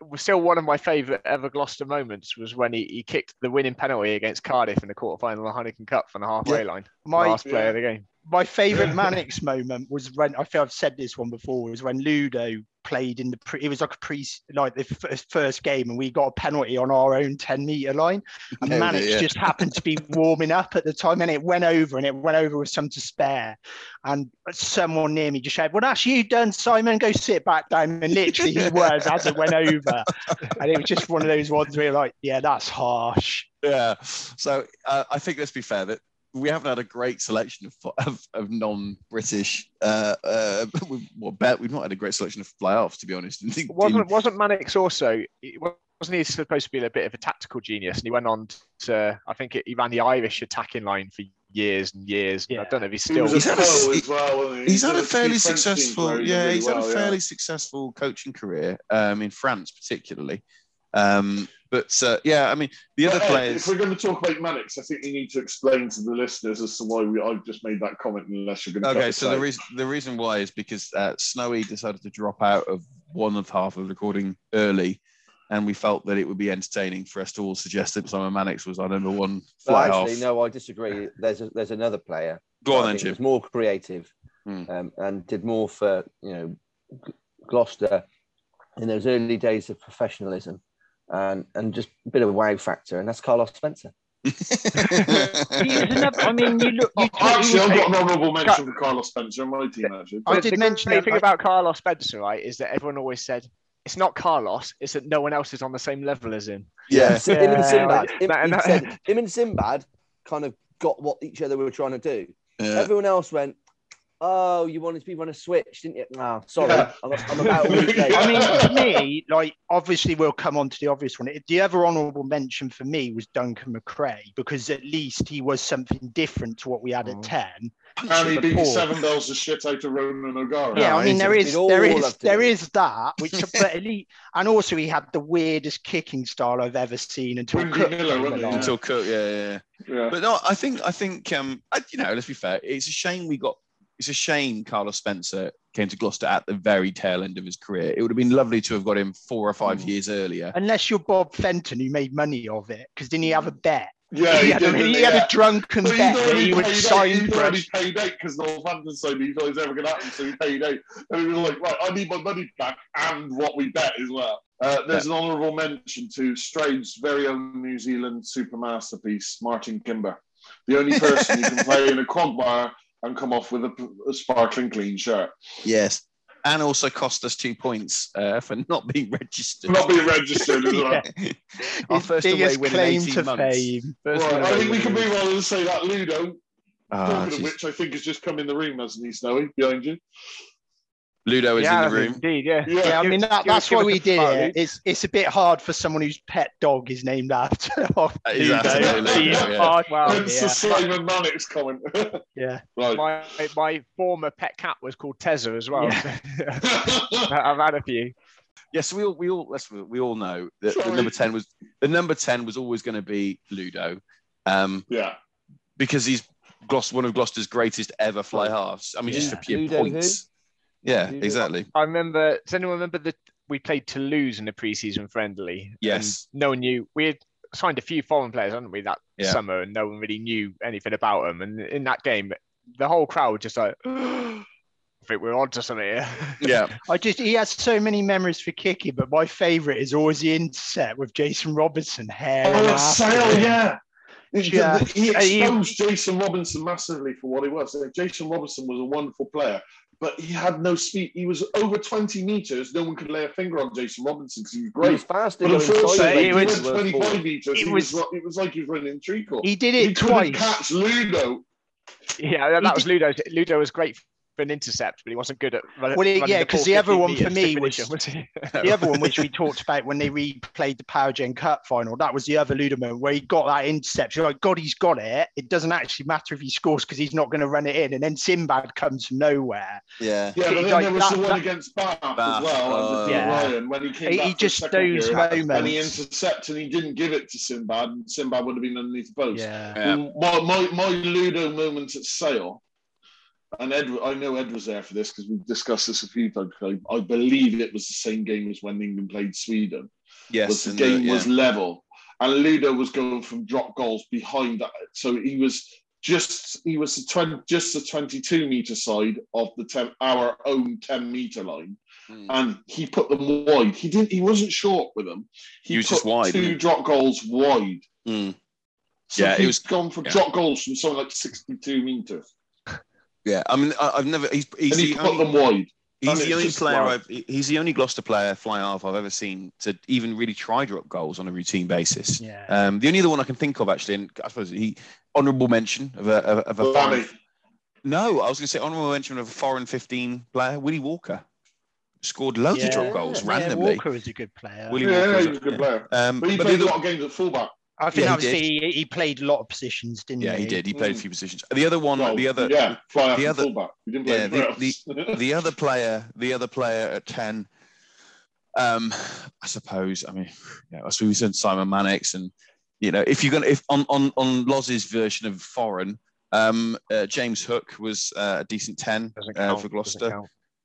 was still one of my favourite ever Gloucester moments was when he, he kicked the winning penalty against Cardiff in the quarterfinal of the Heineken Cup from the halfway yeah. line. My, last player yeah. of the game my favorite Mannix moment was when I feel I've said this one before was when Ludo played in the pre, it was like a pre like the first, first game and we got a penalty on our own 10 meter line. And oh, Mannix yeah. just happened to be warming up at the time and it went over and it went over with some to spare. And someone near me just said well that's you done Simon go sit back down. And literally his words as it went over. And it was just one of those ones where like yeah that's harsh. Yeah. So uh, I think let's be fair that we haven't had a great selection of of, of non-British. Uh, uh, well, bet we've not had a great selection of fly-offs, to be honest. wasn't wasn't Mannix also? Wasn't he supposed to be a bit of a tactical genius? And he went on to, I think, it, he ran the Irish attacking line for years and years. Yeah. I don't know if he's still. He he's had a, he, well, he? he's had a fairly successful, yeah, he's well, had a fairly yeah. successful coaching career um, in France, particularly. Um, but uh, yeah, I mean, the other players. If we're going to talk about Mannix, I think we need to explain to the listeners as to why we, I've just made that comment. Unless you're going to. Okay, so the reason the reason why is because uh, Snowy decided to drop out of one of half of the recording early, and we felt that it would be entertaining for us to all suggest that Simon Mannix was our number one. Well, actually, half. no, I disagree. There's a, there's another player. Go on then, Jim. Was more creative, hmm. um, and did more for you know Gloucester in those early days of professionalism and and just a bit of a wow factor, and that's Carlos Spencer. I mean, you look. You actually, I've got an honourable mention for Carlos Spencer on my team. Actually, I did the mention the thing about Carlos Spencer, right, is that everyone always said it's not Carlos; it's that no one else is on the same level as him. Yeah, yeah. him and Sinbad. Him, and, him and Sinbad kind of got what each other were trying to do. Yeah. Everyone else went, Oh, you wanted to be on a switch, didn't you? No, sorry. Yeah. I'm, I'm, about a. I mean, to me, like, obviously, we'll come on to the obvious one. The other honourable mention for me was Duncan McRae because at least he was something different to what we had oh. at 10. And he beat seven bells of shit out of Ronan O'Gara. Yeah, I mean, there is, there is, there is that, which, but elite, and also he had the weirdest kicking style I've ever seen until Cook. Miller, until Cook, yeah, yeah, yeah. But no, I think, I think, um, you know, let's be fair. It's a shame we got it's a shame Carlos Spencer came to Gloucester at the very tail end of his career. It would have been lovely to have got him four or five mm. years earlier. Unless you're Bob Fenton, who made money of it, because didn't he have a bet? Yeah, he, he, had, did, a, he yeah. had, a, drunken but bet that he would sign for us. He paid eight because Northampton said he thought it was ever going to happen, so he paid eight. And he was like, right, I need my money back and what we bet as well. Uh, there's yeah. an honourable mention to Stroud's very own New Zealand super masterpiece, Martin Kimber. The only person who can play in a quagmire and come off with a, a sparkling clean shirt. Yes. And also cost us two points uh, for not being registered. Not being registered as well. Our His first away win in 18 months. Right, I think we can move on and say that Ludo, oh, of which I think has just come in the room, hasn't he, Snowy, behind you? Ludo is yeah, in the room. Indeed, yeah. Yeah, yeah I mean that, that's why we did it. It's it's a bit hard for someone whose pet dog is named after. Is absolutely yeah. hard. Well, it's yeah. the Simon Mannix comment. yeah. Right. My my former pet cat was called Tezza as well. Yeah. I've had a few. Yes, we all we all let's, we all know that Sorry. the number ten was the number ten was always going to be Ludo. Um, yeah. Because he's Gloucester, one of Gloucester's greatest ever fly halves. I mean, just for pure Ludo points. Who? Yeah, exactly. I remember. Does anyone remember that we played Toulouse in the preseason friendly? Yes. no one knew. We had signed a few foreign players, hadn't we, that yeah. summer, and no one really knew anything about them. And in that game, the whole crowd just like. I think we're on to something here. Yeah. I just he has so many memories for kicking, but my favourite is always the intercept with Jason Robinson hair. Oh, Sale, yeah. Yeah. He exposed Jason Robinson massively for what he was. Uh, Jason Robinson was a wonderful player, but he had no speed. He was over 20 meters. No one could lay a finger on Jason Robinson because he was great. He was faster. But unfortunately, he went 25 meters. It was, it was like he was running treacle. He did it he twice. catch Ludo. Yeah, that was Ludo. Ludo was great an intercept, but he wasn't good at running. Well, yeah, because the other one for me was the other one which we talked about when they replayed the Powergen Cup final. That was the other Ludeman where he got that intercept. You're like, God, he's got it. It doesn't actually matter if he scores because he's not going to run it in. And then Sinbad comes from nowhere. Yeah, yeah. But then like, there was that, the one that, against Bath, Bath as well. Uh, yeah. Ryan when he came he, back he just those moments. And he intercepted and he didn't give it to Sinbad. And Sinbad would have been underneath the post. Yeah. yeah. My, my my Ludo moments at Sale and Ed, I know Ed was there for this because we've discussed this a few times. I, I, believe it was the same game as when England played Sweden. Yes, the game the, yeah. was level, and Ludo was going from drop goals behind that. So he was just he was the 20, just the 22 meter side of the 10, our own 10 meter line. Mm. And he put them wide. He didn't. He wasn't short with them. He, he was just wide. Two drop goals wide. Mm. So yeah, he was gone for yeah. drop goals from something like 62 meters. Yeah, I mean, I, have never. He's, he's and he put only, them wide. He's the only player I've. He's the only Gloucester player fly half I've ever seen to even really try drop goals on a routine basis. Yeah. Um, the only other one I can think of actually, and I suppose he honourable mention of a of a. Foreign, no, I was going to say honourable mention of a foreign fifteen player, Willie Walker. Scored loads yeah, of drop goals yeah, randomly. Walker is a good player. Willie yeah, Walker was a good player. Um, but he played a lot of games at fullback. I think yeah, obviously he, he, played a lot of positions, didn't yeah, he? Yeah, he did. He played a few positions. The other one, well, the other, yeah, fly the other, fullback. He didn't play yeah, the, the, the, other player, the other player at ten. Um, I suppose. I mean, yeah, I suppose we said Simon Mannix, and you know, if you're gonna, if on on on Loz's version of foreign, um, uh, James Hook was uh, a decent ten uh, for Gloucester.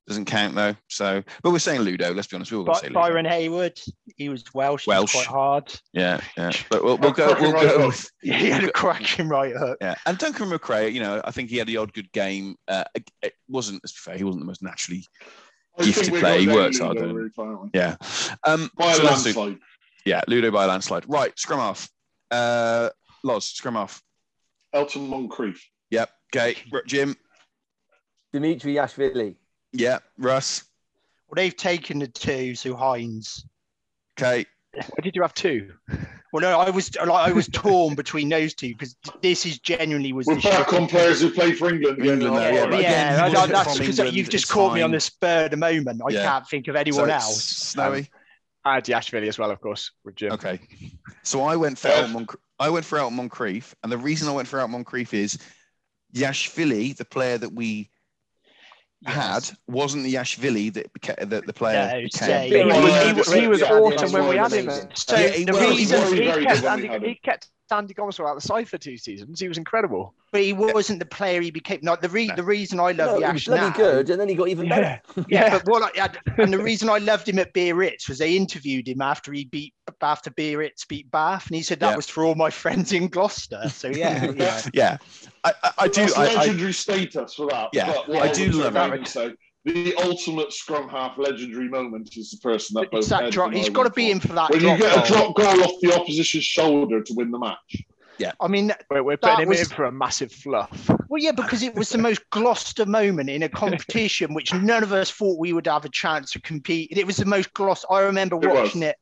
Doesn't count though. So, but we're saying Ludo. Let's be honest. We all say Byron Hayward. He was Welsh. Welsh. quite hard. Yeah, yeah. But we'll, we'll go. We'll go. With, yeah, he had a cracking right hook. Yeah, and Duncan McRae. You know, I think he had the odd good game. Uh, it wasn't as fair. He wasn't the most naturally gifted player. He works hard. Really yeah. Um, by so a landslide. Yeah, Ludo by a landslide. Right, scrum off. Uh, Loz, scrum off. Elton Moncrieff. Yep. Okay, Jim. Dimitri Yachvili. Yeah, Russ. Well, they've taken the two, so Hines. Okay. Why did you have two? Well, no, I was like I was torn between those two because this is genuinely was. We're the back on players who play for England. England, yeah, yeah, yeah, again, that's because you've just caught me on the spur of the moment. I yeah. can't think of anyone so else. Snowy. Um, I had Yachvili as well, of course, with Jim. Okay, so I went for Elton uh, Moncrieff. I went for Elton Moncrieff, and the reason I went for Elton Moncrieff is Yachvili, the player that we had wasn't the Yachvili that became the, the player no, became. He, was, he was awesome when we had him. So yeah, the reason he kept, Andy, he kept Andy Gomes was out the side for two seasons. He was incredible. But he wasn't the player he became. Not the re- no. the reason I love no, the Ash bloody good, and then he got even better. Yeah, yeah. but what I, and the reason I loved him at Biarritz was they interviewed him after he beat after Biarritz beat Bath, and he said that yeah. was for all my friends in Gloucester. So yeah, yeah, yeah. I, I, I do. That's I, legendary status for that. Yeah, I do love it. So the ultimate scrum half legendary moment is the person that both that drop, he's got to be in for that. When you get goal. a drop goal off the opposition's shoulder to win the match. Yeah, I mean, we're, we're putting him was, in for a massive fluff. Well, yeah, because it was the most Gloucester moment in a competition which none of us thought we would have a chance to compete. It was the most Gloucester. I remember watching it.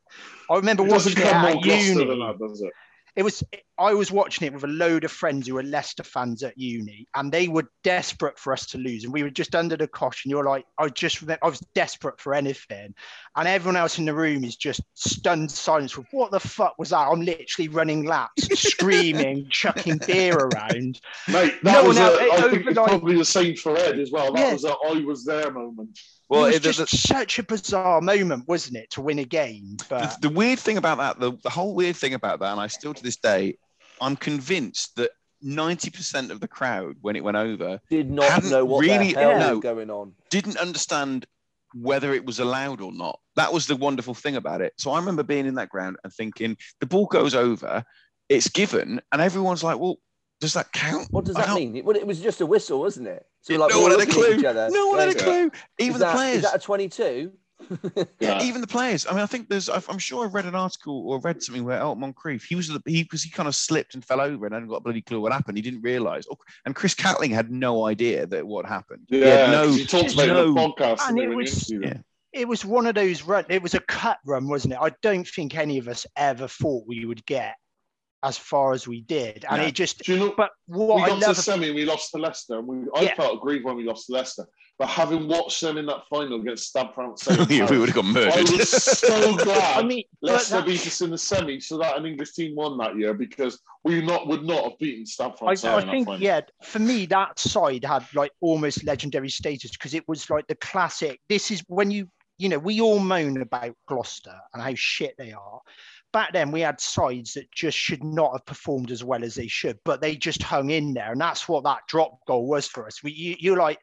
I remember it watching it at uni. That, it was I was watching it with a load of friends who were Leicester fans at uni, and they were desperate for us to lose, and we were just under the cosh. And you're like, I just I was desperate for anything, and everyone else in the room is just stunned silence. With what the fuck was that? I'm literally running laps, screaming, chucking beer around. Mate, that no was a, I think it's like, probably the same for Ed as well. That yeah. was a I was there moment. Well, it was just the, such a bizarre moment, wasn't it, to win a game? But the, the weird thing about that, the, the whole weird thing about that, and I still to this day, I'm convinced that 90% of the crowd, when it went over, did not know what really, the hell no, was going on. Didn't understand whether it was allowed or not. That was the wonderful thing about it. So I remember being in that ground and thinking, the ball goes over, it's given, and everyone's like, well, does that count? What does that mean? Well, it was just a whistle, wasn't it? So like, no one had a clue. No one had a clue. Even is the players. Is that a 22? yeah, even the players. I mean, I think there's. I'm sure I read an article or read something where Elton Moncrieff, he was the he because he kind of slipped and fell over and hadn't got a bloody clue what happened. He didn't realise. Oh, and Chris Catling had no idea that what happened. Yeah, he, no, he talked about no, the podcast and it was. Yeah. It was one of those run. It was a cut run, wasn't it? I don't think any of us ever thought we would get as far as we did, and yeah. it just. You know, but what we got I to semi, we lost to Leicester, and we, I yeah. felt aggrieved when we lost to Leicester. But having watched them in that final against Stade Francais, we would have got murdered. I was so glad I mean, Leicester beat us in the semi, so that an English team won that year because we not would not have beaten Stade Francais. I, I think, yeah, for me, that side had like almost legendary status because it was like the classic. This is when you, you know, we all moan about Gloucester and how shit they are back then we had sides that just should not have performed as well as they should, but they just hung in there, and that's what that drop goal was for us. We, you, you like,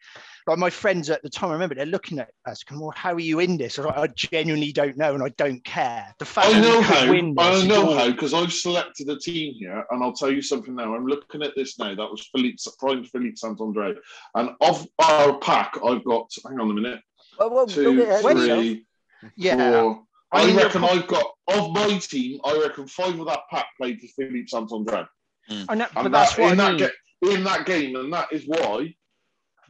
like my friends at the time. I remember they're looking at us, going, "Well, how are you in this?" I, like, I genuinely don't know, and I don't care. The fact I know how. I know how because I've selected a team here, and I'll tell you something now. I'm looking at this now. That was Philippe, prime Philippe Saint Andre, and of our pack, I've got. Hang on a minute. Well, well, two, three, yeah. Four, I, I reckon I've got of my team. I reckon five of that pack played for Philippe Saint-André. Mm. And, that, and that's that, in, I mean. that ga- in that game, and that is why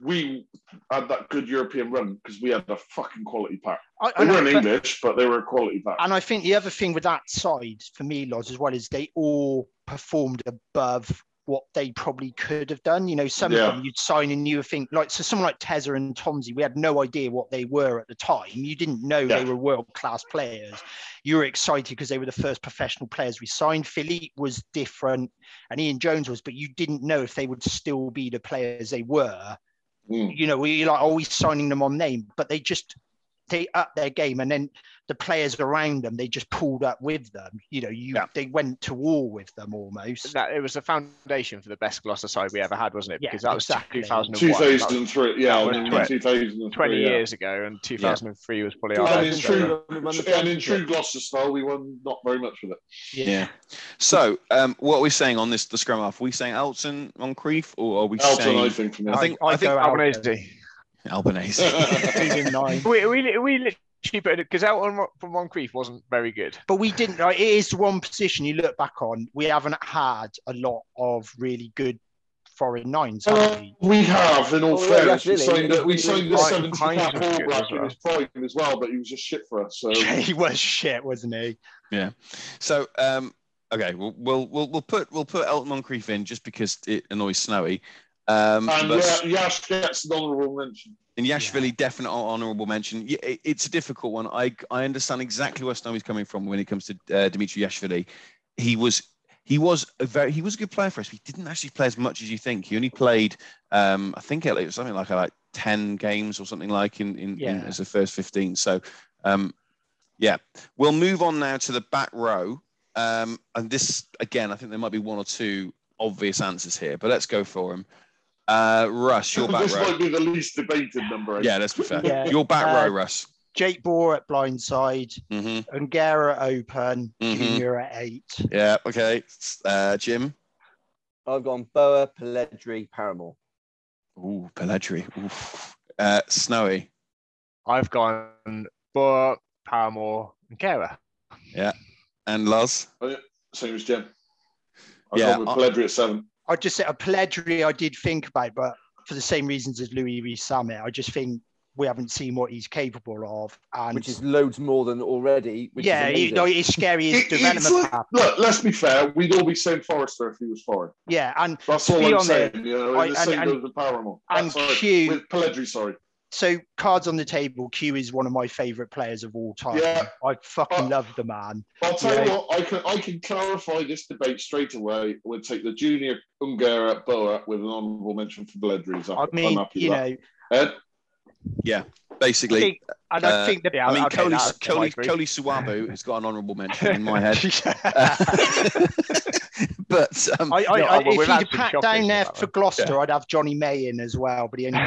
we had that good European run because we had a fucking quality pack. I, they weren't English, but they were a quality pack. And I think the other thing with that side for me, Loz, as well, is they all performed above what they probably could have done. You know, some yeah. of them you'd sign and you would think like so someone like Tezza and Tombsy, we had no idea what they were at the time. You didn't know yeah. they were world class players. You were excited because they were the first professional players we signed. Philippe was different and Ian Jones was, but you didn't know if they would still be the players they were. Mm. You know, we like always signing them on name, but they just they up their game and then the players around them they just pulled up with them. You know you yeah. they went to war with them almost. That it was a foundation for the best Gloucester side we ever had wasn't it? Because yeah, that was exactly. 2001 2003 yeah was 20, 2003 20 yeah. years ago and 2003 was probably our and, in true, and in true Gloucester style we won not very much with it. Yeah, so um, what are we saying on this the scrum off are we saying Elton Moncrieff or are we Elton saying I think I think I, I think Albanese Albanese. we, we, we literally put because Elton from Moncrieff wasn't very good. But we didn't. Like, it is one position you look back on. We haven't had a lot of really good foreign nines. Uh, we? we? have, in all oh, fairness. we signed, a, we signed the 70 cap All Black in his prime as well, but he was just shit for us. So. he was shit, wasn't he? Yeah. So, um, Okay, we'll, we'll we'll we'll put we'll put Elton Moncrieff in just because it annoys Snowy. Um, and but, yeah, Yash gets an honourable mention. And Yachvili, yeah. definite honourable mention. It's a difficult one. I I understand exactly where Snowy's coming from when it comes to uh, Dimitri Yachvili. He was he was a very he was a good player for us. He didn't actually play as much as you think. He only played um, I think it was something like like ten games or something like in in, yeah. in as the first fifteen. So um, yeah, we'll move on now to the back row. Um, and this again, I think there might be one or two obvious answers here, but let's go for them. Uh, Russ, your back this row. This might be the least debated number. Yeah, let's be fair. Yeah. Your back uh, row, Russ. Jake Boer at blindside, mm-hmm. Ongera open, mm-hmm. Junior at eight. Yeah, okay. Uh, Jim? I've gone Boer, Polledri, Paramore. Ooh, Polledri. Ooh. Uh, Snowy? I've gone Boer, Paramore, and Kera. Yeah. And Loz? Oh, yeah. Same as Jim. I've yeah, gone with Polledri at seven. I just said a Polledri I did think about, but for the same reasons as Louis Rees-Zammit, I just think we haven't seen what he's capable of, and which is loads more than already. yeah, he, no, it's scary his development path. Look, let's be fair. We'd all be saying Forrester if he was foreign. Yeah, and that's all I'm saying. you know, I, the same and, goes with Paramore. And sorry, Q with Polledri, sorry. So cards on the table. Q is one of my favourite players of all time. Yeah, I fucking uh, love the man. I'll tell you, know? what. I can I can clarify this debate straight away. We'll take the junior Ungara Boer with an honourable mention for Polledri. I mean, you know. Ed? Yeah, basically. I, think, I don't uh, think that. I mean, okay, Koli, Koli, Koli Suabu has got an honourable mention in my head. but um, I, I, I, if he'd packed down there for Gloucester, yeah. I'd have Johnny May in as well. But he only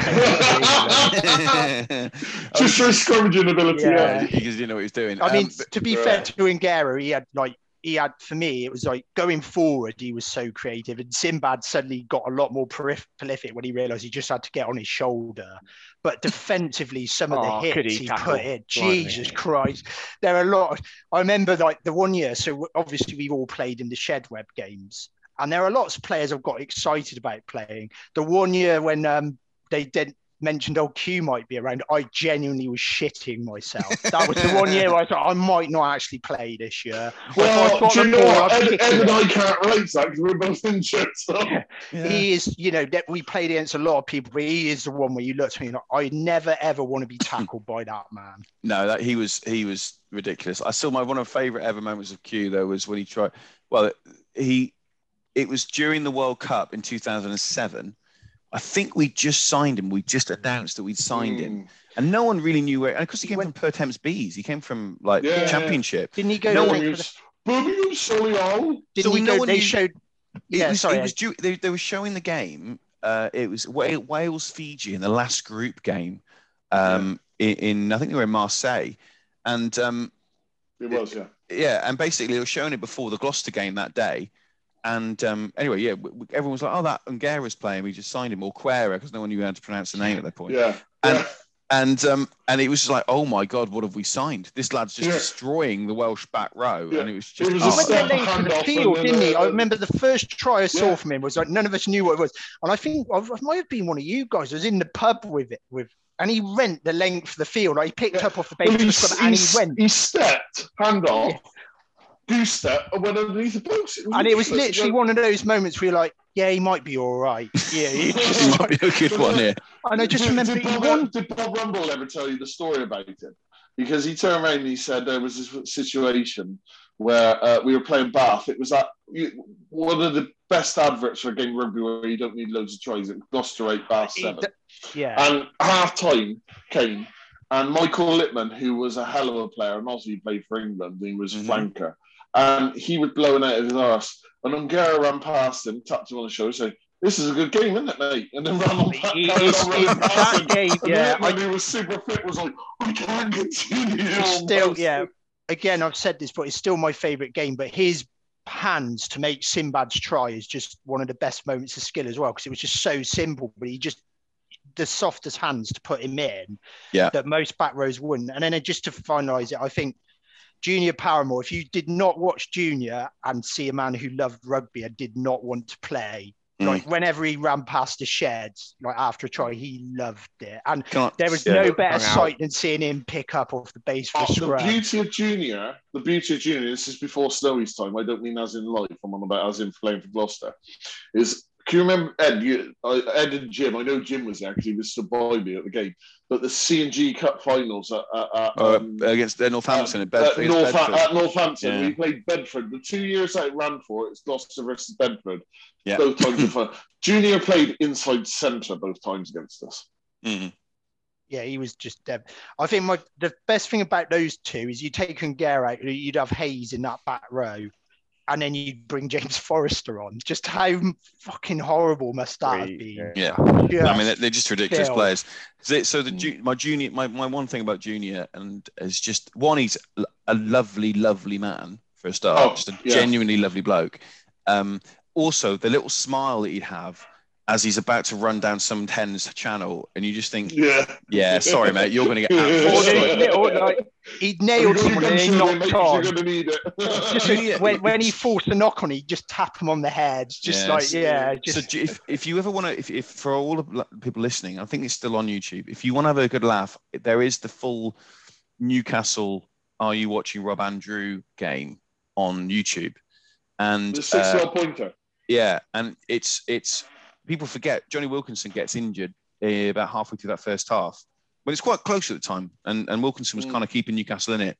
just for his scrummaging ability. Yeah. because you know what he's doing. I mean, um, to be fair to Ngera, he had like he had for me it was like going forward he was so creative and Sinbad suddenly got a lot more prolific when he realized he just had to get on his shoulder. But defensively some of oh, the hits he, he put in jesus christ. There are a lot of, i remember like the one year so obviously we've all played in the shed web games and there are lots of players I've got excited about playing. The one year when um, they did mentioned old Q might be around, I genuinely was shitting myself. That was the one year I thought I might not actually play this year. Well, do you know what? Ed, Ed and I can't relate that because we're both injured. So. Yeah. Yeah. He is, you know, that we played against a lot of people, but he is the one where you look at me and I never ever want to be tackled by that man. No, that he was he was ridiculous. I still my one of my favourite ever moments of Q though was when he tried. Well, he it was during the World Cup in 2007 I think we just signed him. We just announced that we'd signed mm. him, and no one really knew where. And because he came when, from Pertemps Bees, he came from like yeah, Championship. Didn't he go? No one. Was, Birmingham Solihull. Didn't so he go? They knew, showed. Yeah, was, sorry. It was due, they, they were showing the game. Uh, it was Wales Fiji in the last group game. Um, yeah. in, in, I think they were in Marseille, and um, it was yeah. Yeah, and basically they were showing it before the Gloucester game that day, and um, anyway, yeah, everyone was like, "Oh, that Ungara's playing. We just signed him." Or Quera, because no one knew how to pronounce the name at that point. Yeah. And yeah. and um, and it was just like, "Oh my god, what have we signed? This lad's just yeah. destroying the Welsh back row." Yeah. And it was just. It was oh. went length of the field, didn't he? I remember the first try I saw from him was like none of us knew what it was, and I think I might have been one of you guys. I was in the pub with it with and he went the length of the field. I picked yeah. up off the bench well, and he went. He stepped, hand off, goose step and went underneath the post. It and it was literally one of those moments where you're like, yeah, he might be all right. Yeah, he, just, might be a good one here. And I just did, remember did Bob, won... did Bob Rumble ever tell you the story about it? Because he turned around and he said there was this situation where uh, we were playing Bath. It was that one of the best adverts for a game rugby where you don't need loads of tries. It Gloucester 8, Bath 7. Yeah. And half time came, and Michael Lipman, who was a hell of a player, and also he played for England, he was mm-hmm. flanker and he was blowing out of his arse. And Ungara ran past him, tapped him on the shoulder, said, this is a good game, isn't it, mate? And then ran on back, that game, yeah. And I, he was super fit, was like, I can't continue. Still, yeah. Again, I've said this, but it's still my favourite game. But his hands to make Sinbad's try is just one of the best moments of skill as well, because it was just so simple. But he just the softest hands to put him in yeah. that most back rows wouldn't. And then just to finalise it, I think Junior Paramore, if you did not watch Junior and see a man who loved rugby and did not want to play, Mm. Like whenever he ran past the sheds, like after a try, he loved it. And there was yeah, no better sight than seeing him pick up off the base for oh, The beauty of Junior, the beauty of Junior, this is before Snowy's time. I don't mean as in life. I'm on about as in playing for Gloucester. Is can you remember Ed? You, uh, Ed and Jim. I know Jim was there because he was stood by me at the game. But the C and G Cup finals at, at, at oh, um, against uh, Northampton at, Bedford, North, Bedford. at Northampton, yeah. we played Bedford. The two years I ran for it, it's Gloucester versus Bedford. Yeah. Both times were fun. Junior played inside centre both times against us. Mm-hmm. Yeah, he was just. Uh, I think my the best thing about those two is you take Ongare out, you'd have Hayes in that back row, and then you bring James Forrester on. Just how fucking horrible must that be? Yeah, I mean they're just ridiculous kill. players. So the mm. my junior, my, my one thing about junior, and is just one, he's a lovely, lovely man for a start, oh, just a yeah. genuinely lovely bloke. Um, also, the little smile that he'd have as he's about to run down some ten's channel, and you just think, yeah, yeah, sorry, mate, you're going to get. or, like, he nailed someone and he knocked on. Just when, when he forced a knock on, he just tap him on the head, just yeah, like yeah. Just... So if, if you ever want to, if, if for all the people listening, I think it's still on YouTube. If you want to have a good laugh, there is the full Newcastle "Are You Watching Rob Andrew" game on YouTube, and the six-yard uh, pointer. Yeah, and it's it's people forget Jonny Wilkinson gets injured uh, about halfway through that first half, but it's quite close at the time, and and Wilkinson was mm. kind of keeping Newcastle in it,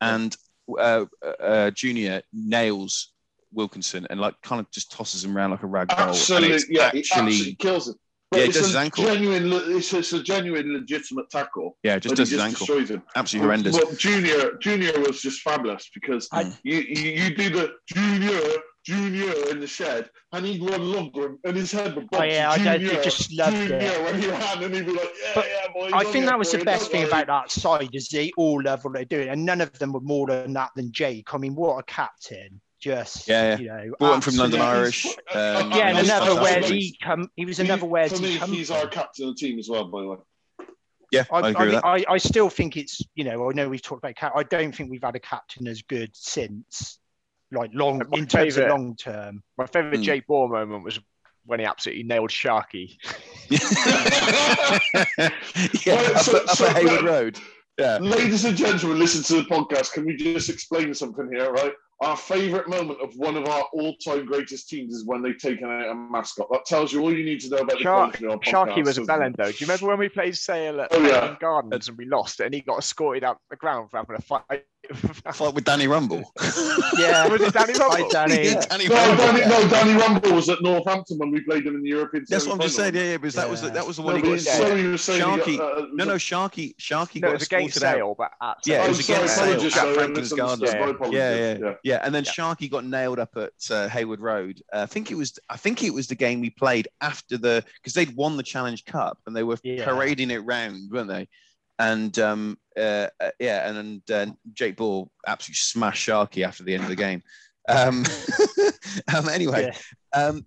and uh, uh, Junior nails Wilkinson and like kind of just tosses him around like a rag doll. Absolutely, yeah, actually, absolutely kills him. But yeah, it does his ankle. Genuine, it's, it's, a genuine, legitimate tackle. Yeah, just does his just ankle. Destroys him. Absolutely horrendous. Well, Junior, Junior was just fabulous because you, you, you do the Junior Junior in the shed, and he'd run longer, and his head would bounce. Oh yeah, I Junior, just loved Junior, it. when he ran, and he'd be like, "Yeah, but yeah, boy." I think that was boy, the best thing about that side is they all love what they're doing, and none of them were more than that than Jake. I mean, what a captain! Just yeah, you know, brought him from London Irish. Um, yeah, and another where he come. He was another where for me. He's our captain of the team as well, by the way. Yeah, I, I agree I, I, I, still think it's you know I know we've talked about cap. I don't think we've had a captain as good since like long my in terms favorite, of long term. My favorite mm. Jake Boer moment was when he absolutely nailed Sharky. yeah, well, so, up, so, up Heywood Road. Yeah. Ladies and gentlemen, listen to the podcast. Can we just explain something here, right? our favourite moment of one of our all-time greatest teams is when they've taken out a mascot. That tells you all you need to know about Shark, the Sharky was a bellend, though. Do you remember when we played Sale at oh, yeah. Gardens and we lost and he got escorted out the ground for having a fight? fight with Danny Rumble. yeah, was it Danny Rumble? Danny. Yeah. Danny no, Rumble. Danny, no, Danny Rumble was at Northampton when we played him in the European. That's what I'm just saying. Yeah, yeah, because that was the, that was the one no, he got. So you were saying Sharky. Got, uh, no, no, Sharky. Sharky no, got it was against Sale, but at yeah, it was against Sale. Jack Franklin's Garden. Yeah, yeah, yeah. And then Sharky got nailed up at uh, Heywood Road. Uh, I think it was I think it was the game we played after the because they'd won the Challenge Cup and they were yeah. parading it round, weren't they? And um, uh, uh yeah, and, and uh, Jake Boer absolutely smashed Sharky after the end of the game. Um, um anyway, yeah. um,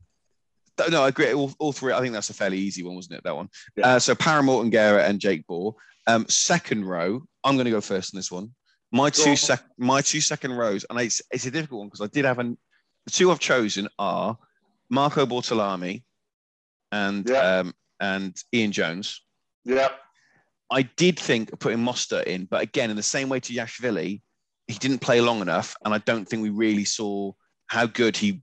no, I agree. All, all, three. I think that's a fairly easy one, wasn't it? That one. Yeah. Uh, so Paramore and Garrett and Jake Boer. Um, second row. I'm going to go first in this one. My two sec, my two second rows, and it's, it's a difficult one because I did have an. The two I've chosen are Marco Bortolami and yeah. um, and Ian Jones. Yeah. I did think of putting Mostert in, but again, in the same way to Yachvili, he didn't play long enough, and I don't think we really saw how good he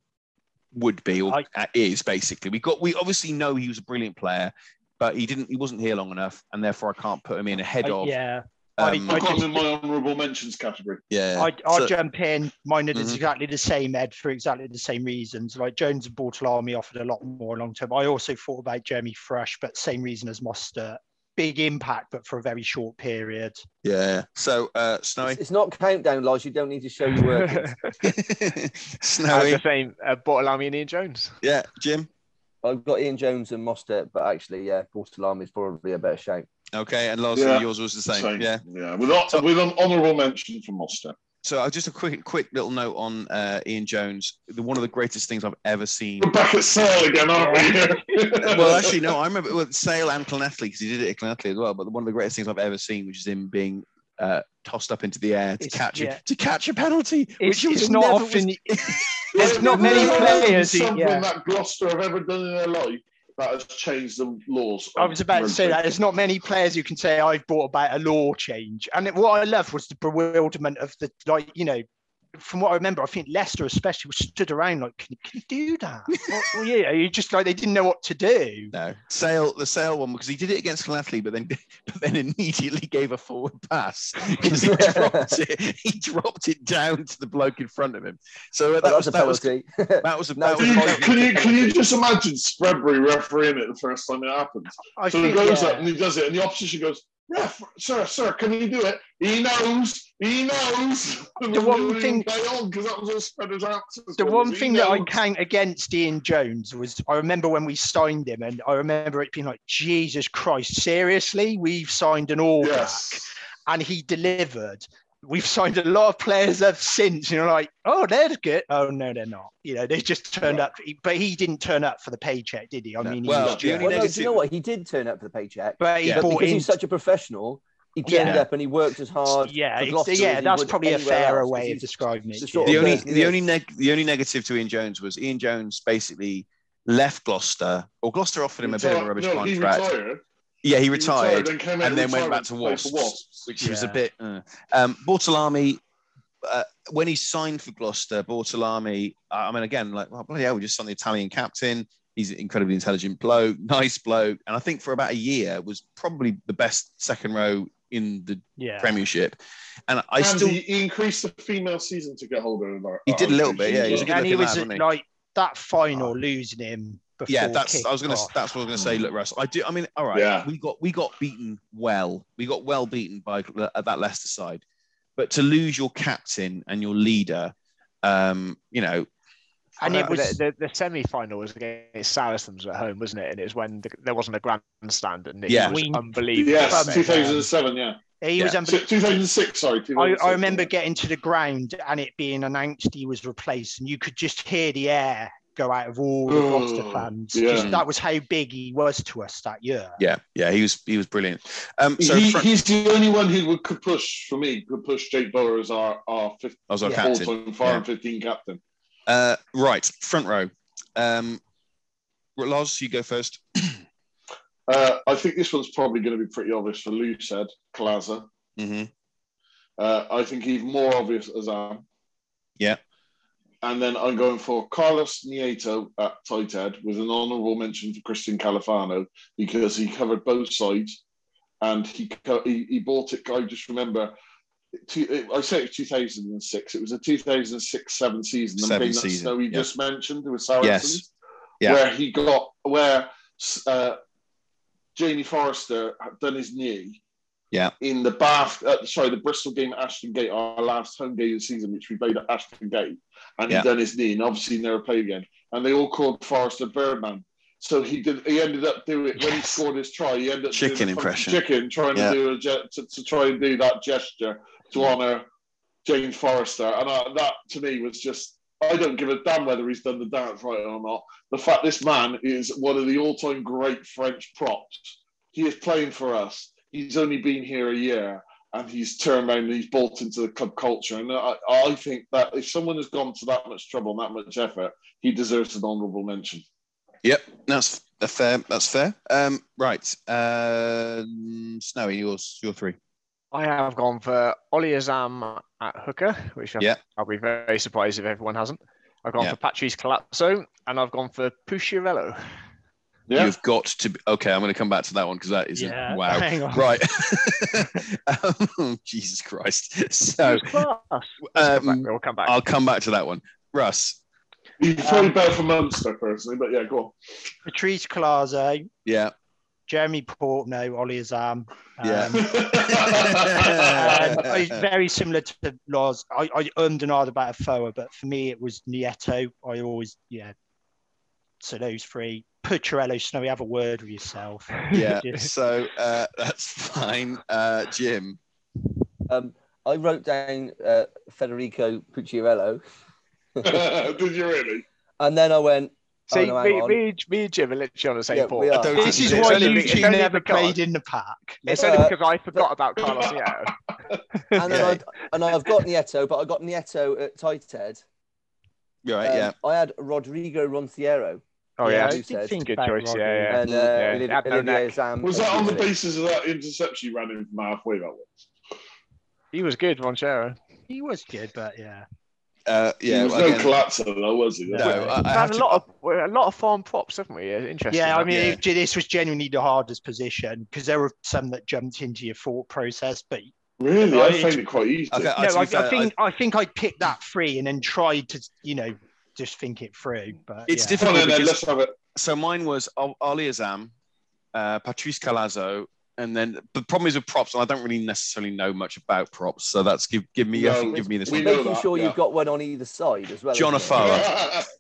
would be or I, is. Basically, we got we obviously know he was a brilliant player, but he didn't. He wasn't here long enough, and therefore I can't put him in ahead I, of. Yeah, um, I, I got in my honourable mentions category. Yeah, I, I'll so, jump in. Mine is mm-hmm. exactly the same, Ed, for exactly the same reasons. Like Jones and Bortolami offered a lot more long term. I also thought about Jeremy Thrush, but same reason as Mostert. Big impact, but for a very short period. Yeah. So, uh, Snowy. It's, it's not countdown, Lodge. You don't need to show your work. Snowy. the same. Uh, Bortolami and Ian Jones. Yeah, Jim. I've got Ian Jones and Mostert, but actually, yeah, Bortolami is probably a better shape. Okay, and Lars, yeah. yours was the same. same. Yeah, yeah, with, with an honourable mention for Mostert. So uh, just a quick, quick little note on uh, Ian Jones. The, one of the greatest things I've ever seen. We're back at Sale again, aren't we? well, actually, no. I remember well, Sale and Llanelli because he did it at Llanelli as well. But one of the greatest things I've ever seen, which is him being uh, tossed up into the air to it's, catch yeah. a, to catch a penalty, it's, which it's not often. Was, there's not many players. Something yeah. that Gloucester have ever done in their life that has changed the laws. I was about to say that there's not many players who can say I've brought about a law change. And what I love was the bewilderment of the like, you know, from what I remember, I think Leicester especially stood around like, can, can you do that? well, yeah, you just like they didn't know what to do. No, Sale the Sale one because he did it against Llanelli, but then but then immediately gave a forward pass because he dropped it. He dropped it down to the bloke in front of him. So uh, that, was, that was that was a that was, can you can you just imagine Spreadbury refereeing it the first time it happened? I so think, he goes yeah. up and he does it, and the opposition goes, Ref, sir, sir, can you do it? He knows. He knows. The one thing, because that was all spread out. The one thing that I count against Ian Jones was I remember when we signed him, and I remember it being like, Jesus Christ, seriously, we've signed an all yes. and he delivered we've signed a lot of players have since. You know, like, oh, they're good. Oh no, they're not. You know, they just turned up. But he didn't turn up for the paycheck, did he? I no. mean, well, was, well no, negative... you know what? He did turn up for the paycheck, but, yeah. but because in... he's such a professional. He turned yeah. up and he worked as hard. Yeah, yeah, that's probably a fairer way of describing it. The, the only, the only, neg- the only negative to Ian Jones was Ian Jones basically left Gloucester, or Gloucester offered him a bit of a rubbish no, contract. Yeah, he retired, he retired and, and then went back to Wasps, Wasps. which yeah. was a bit. Uh, um, Bortolami uh, when he signed for Gloucester, Bortolami, uh, I mean, again, like, well, bloody hell, we just signed the Italian captain. He's an incredibly intelligent bloke, nice bloke. And I think for about a year was probably the best second row in the yeah. Premiership. And I and still. He, increased the female season to get hold of that. He did a little bit, yeah. He was and he was lad, like that final oh. losing him. yeah, that's I was gonna off. that's what I was gonna say. Look, Russ, I do. I mean, all right, yeah. we got we got beaten well. We got well beaten by that Leicester side. But to lose your captain and your leader, um, you know, and it was the, the, the semi-final was against Saracens at home, wasn't it? And it was when the, there wasn't a grandstand, and it yeah. was unbelievable. Yes, 2007, yeah. He yeah. was unbelievable. 2006, sorry. 2006, I, I, remember yeah. getting to the ground and it being announced he was replaced, and you could just hear the air go out of all the Gloucester oh, fans. Yeah. Just, that was how big he was to us that year. Yeah, yeah, he was he was brilliant. Um, so he, he's the only one who could push for me could push Jake Boer as our our fifth as our yeah. captain, foreign yeah. fifteen captain. Uh, right, front row. Um, Loz, you go first. uh, I think this one's probably going to be pretty obvious for Lou said Claza. Mm-hmm. Uh, I think even more obvious as Am. Yeah. And then I'm going for Carlos Nieto at tight head with an honourable mention for Christian Califano because he covered both sides and he he, he bought it. I just remember, two, I say it was 2006. It was a 2006 seven season. Seven season. Snow he just mentioned with Saracens, yes. yeah. where he got where uh, Jamie Forrester had done his knee yeah. In the Bath, uh, sorry, the Bristol game at Ashton Gate, our last home game of the season, which we played at Ashton Gate, and yeah. he done his knee, and obviously never played again. And they all called Forrester Birdman. So he did. He ended up doing it yes. when he scored his try. He ended up chicken impression, chicken, trying yeah. to do a to, to, try and do that gesture to honour James Forrester, and uh, that to me was just. I don't give a damn whether he's done the dance right or not. The fact this man is one of the all-time great French props. He is playing for us he's only been here a year and he's turned around and he's bought into the club culture. And I, I think that if someone has gone to that much trouble and that much effort, he deserves an honourable mention. Yep, that's fair. That's fair. Um, right, uh, Snowy, yours, your three. I have gone for Ollie Azam at hooker, which yeah. I'll be very surprised if everyone hasn't. I've gone for Patrice Collazo, and I've gone for Pucciariello. Yeah. You've got to be okay. I'm going to come back to that one because that is yeah, wow. Right. um, Jesus Christ. So um, we'll come back. I'll come back to that one. Russ. He's probably um, better for Munster personally, but yeah, go on. Patrice Collazo. Yeah. Jeremy Portno, Ollie Azam. Yeah. Um, very similar to Loz. I, I ummed and ahed about a Foa, but for me it was Nieto. I always, yeah. So those three. Pucciariello, Snowy, have a word with yourself. Yeah, so uh, that's fine. Uh, Jim? Um, I wrote down uh, Federico Pucciariello. Did you really? And then I went, See, oh, no, me, me, me, and Jim are literally on the same yeah, This is why you two never played in the pack. It's uh, only because I forgot about Carlos Nieto. and, then I, and I've got Nieto, but I got Nieto at tight head Right, um, yeah. I had Rodrigo Roncero. Oh yeah, I did think good choice. Yeah, yeah. And, uh, yeah. Olivier Sam was that on the basis of that interception you ran in from halfway? That was. He was good, Roncero. He was good, but yeah. Uh, yeah, there was no Collazo, though, was he? No, I, I had a lot of a lot of farm props, haven't we? Interesting. Yeah, I mean, yeah. this was genuinely the hardest position because there were some that jumped into your thought process, but really, I, I find it quite easy. Okay, no, I, I, think I, think I picked that free and then tried to, you know, just think it through. But it's yeah. difficult. Well, because, let's have it. So mine was Ali Azam, uh, Patrice Collazo, and then the problem is with props, and I don't really necessarily know much about props, so that's give give me no, I think give me this one. Making sure yeah. you've got one on either side as well. John Afoa. yeah.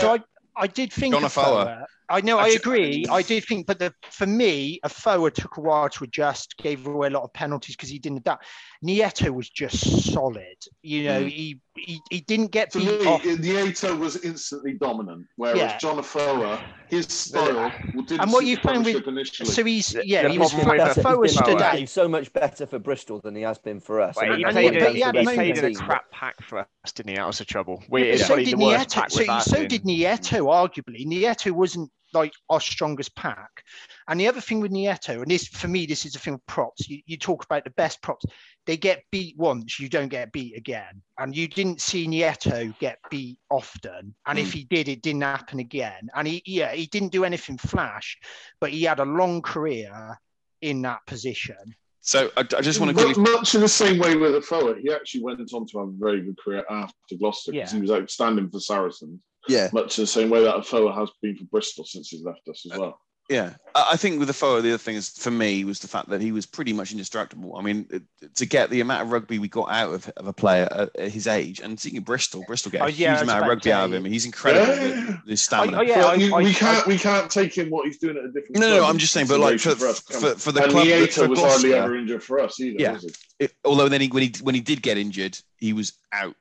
So I, I did think John Afoa. I know, I agree. I did think, but the, for me, Afoa took a while to adjust, gave away a lot of penalties because he didn't adapt. Nieto was just solid. You know, mm. he, he he didn't get to beat me, off. Nieto was instantly dominant, whereas yeah. John Afoa, his style didn't and what you found with initially. so he's yeah, he was Afoa stood out. He's so much better for Bristol than he has been for us. Wait, he, played, he, he, he played in a crap pack for us, didn't he? That was the trouble. We, yeah, so did Nieto. So, so did Nieto, arguably. Nieto wasn't like our strongest pack. And the other thing with Nieto, and this for me, this is a thing of props. You, you talk about the best props. They get beat once, you don't get beat again. And you didn't see Nieto get beat often. And mm. if hmm. he did, it didn't happen again. And he yeah, he didn't do anything flash, but he had a long career in that position. So I, I just want to much, much in the same way with a Afoa, he actually went on to have a very good career after Gloucester because yeah. he was outstanding for Saracens. Yeah. Much in the same way that a Afoa has been for Bristol since he's left us as well. Yeah, I think with Afoa, the other thing is for me was the fact that he was pretty much indestructible. I mean, to get the amount of rugby we got out of, of a player at his age, and seeing Bristol, Bristol get a oh, yeah, huge amount of rugby out of him. He's incredible. Yeah. His stamina. Oh, yeah, I, I, we can't we can't take him what he's doing at a different. No, no, I'm just saying, but like for for, for, for the and club, Nieto was hardly ever injured for us either. Yeah, it, although then he when he when he did get injured, he was out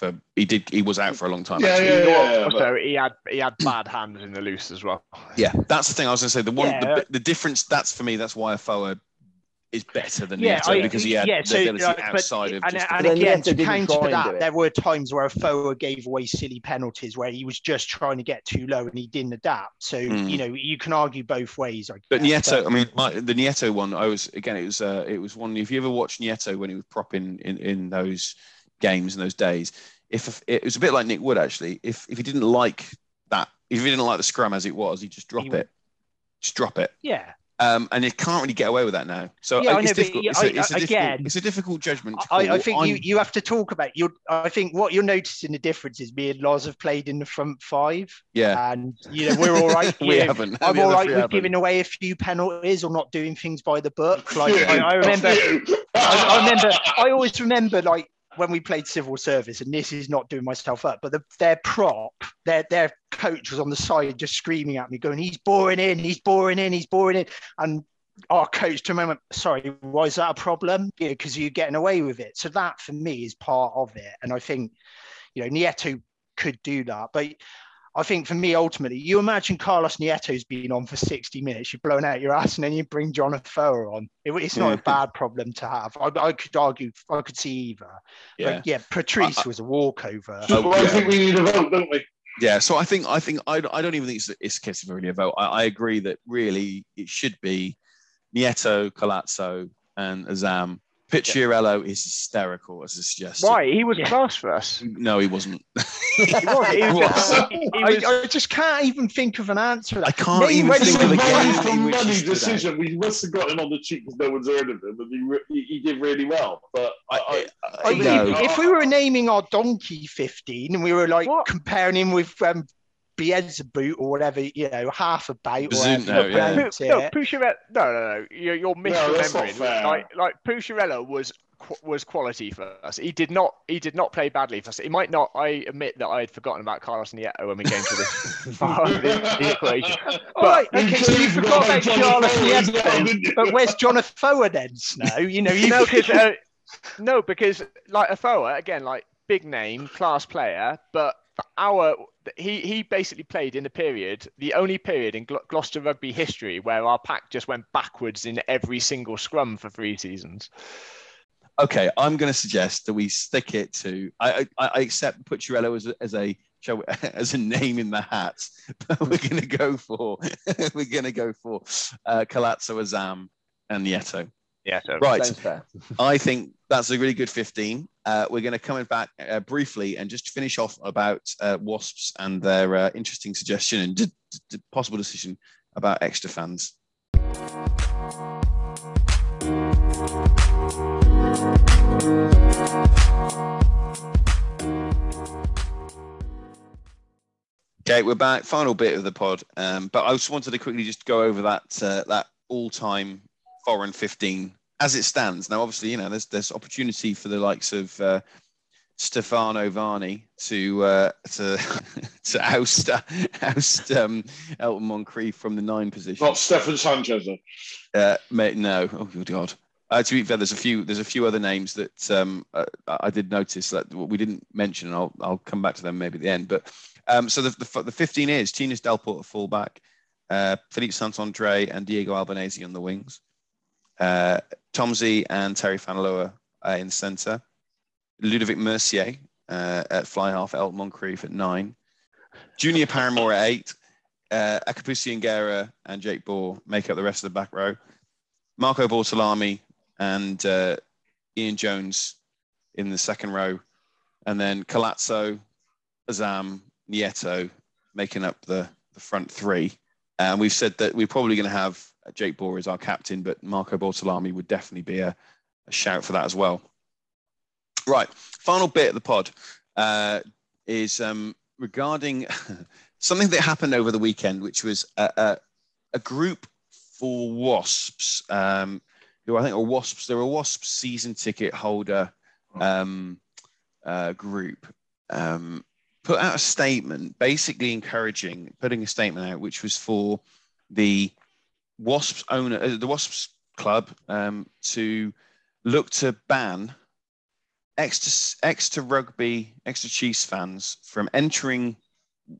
for he did he was out for a long time. Yeah, yeah, yeah, yeah, So he had he had bad hands in the loose as well. Yeah, that's the thing I was going to say. The one yeah. the, the, difference that's for me that's why Afoa is better than yeah, Nieto because he had yeah, so, the ability outside but, of. And, and again, to counter that, there were times where Afoa gave away silly penalties where he was just trying to get too low and he didn't adapt. So mm. you know you can argue both ways. I but Nieto, I mean, my, the Nieto one, I was again, it was uh, it was one. If you ever watched Nieto when he was propping in in those games in those days, if it was a bit like Nick Wood actually. If if he didn't like that, if he didn't like the scrum as it was, he'd just drop he, it, just drop it. Yeah. Um, and you can't really get away with that now. So yeah, it's, know, difficult. It's, a, it's, a again, it's a difficult judgment. I, I, think you, you have to talk about you. I think what you're noticing the difference is me and Loz have played in the front five. Yeah, and you know we're all right. we know, haven't. I'm all right with haven't. giving away a few penalties or not doing things by the book. Like I, I remember, I, I remember. I always remember like when we played civil service, and this is not doing myself up, but the, their prop, their their coach was on the side just screaming at me, going, "He's boring in, he's boring in, he's boring in," and our coach to a moment, sorry, why is that a problem? Yeah, because you're getting away with it. So that for me is part of it, and I think you know Nieto could do that, but I think for me, ultimately, you imagine Carlos Nieto's been on for 60 minutes, you're blowing out your ass, and then you bring John Afoa on. It, it's not a bad problem to have. I, I, could argue, I could see either. Yeah, but yeah Patrice I, was a walkover. Oh, well, I think we need a vote, don't we? Yeah, so I think I think I, I don't even think it's, it's a case of really a vote. I, I agree that really it should be Nieto, Collazo, and Azam Pucciariello is hysterical as a suggestion. Why? He was yeah. class for us. No, he wasn't. he was. He was. He was. I, I, just can't even think of an answer. I can't Maybe even think of a game in which money decision. We must have got him on the cheap because no one's heard of him, and he, he, he did really well. But I, I, I if, if, we were naming our donkey 15 and we were like what? comparing him with um, Beelzebub or whatever, you know, half a bait or whatever. yeah. no, Pucciariello, no, no, no, you're, you're misremembering. No, like, like Pucciariello was was quality for us. He did not he did not play badly for us. He might not. I admit that I had forgotten about Carlos Nieto when we came to this part of the, the equation. But, right, okay, so you forgot about Carlos Nieto. But where's John Afoa then, Snow? You know, you know, because uh, no, because like Afoa again, like big name, class player, but our he he basically played in the period, the only period in Gl- Gloucester rugby history where our pack just went backwards in every single scrum for three seasons. Okay, I'm going to suggest that we stick it to. I I, I accept Pucciariello as a, as a show as a name in the hat, but we're going to go for we're going to go for uh, Collazo, Azam, and Nieto. Yeah, so right. I think that's a really good 15. Uh, we're going to come back uh, briefly and just finish off about uh, Wasps and their uh, interesting suggestion and d- d- possible decision about Exeter fans. Okay, we're back. Final bit of the pod, um, but I just wanted to quickly just go over that uh, that all-time foreign 15 as it stands. Now, obviously, you know, there's there's opportunity for the likes of uh, Stephen Varney to uh, to to oust oust um, Elton Moncrieff from the nine position. Not Stefan Sanchez. Uh, mate, no. Oh good God. Uh, to be fair, there's a few there's a few other names that um, uh, I did notice that we didn't mention, and I'll I'll come back to them maybe at the end. But um, so the, the, the 15 is Thinus Delport at fullback, uh, Philippe Saint-Andre and Diego Albanese on the wings, uh, Tombsy and Terry Fanolua uh, in the centre, Ludovic Mercier uh, at fly half, Elton Moncrieff at nine, Junior Paramore at eight, uh, Akapusi Qera and Jake Boer make up the rest of the back row. Marco Bortolami and uh, Ian Jones in the second row, and then Collazo, Azam, Nieto making up the, the front three. And we've said that we're probably going to have Jake Boer is our captain, but Marco Bortolami would definitely be a, a shout for that as well. Right, final bit of the pod uh, is um, regarding something that happened over the weekend, which was a, a, a group for Wasps, um, who I think are Wasps. They're a Wasps season ticket holder um, uh, group. Um, put out a statement basically encouraging putting a statement out which was for the wasps owner uh, the wasps club um, to look to ban Exeter Exeter rugby Exeter chiefs fans from entering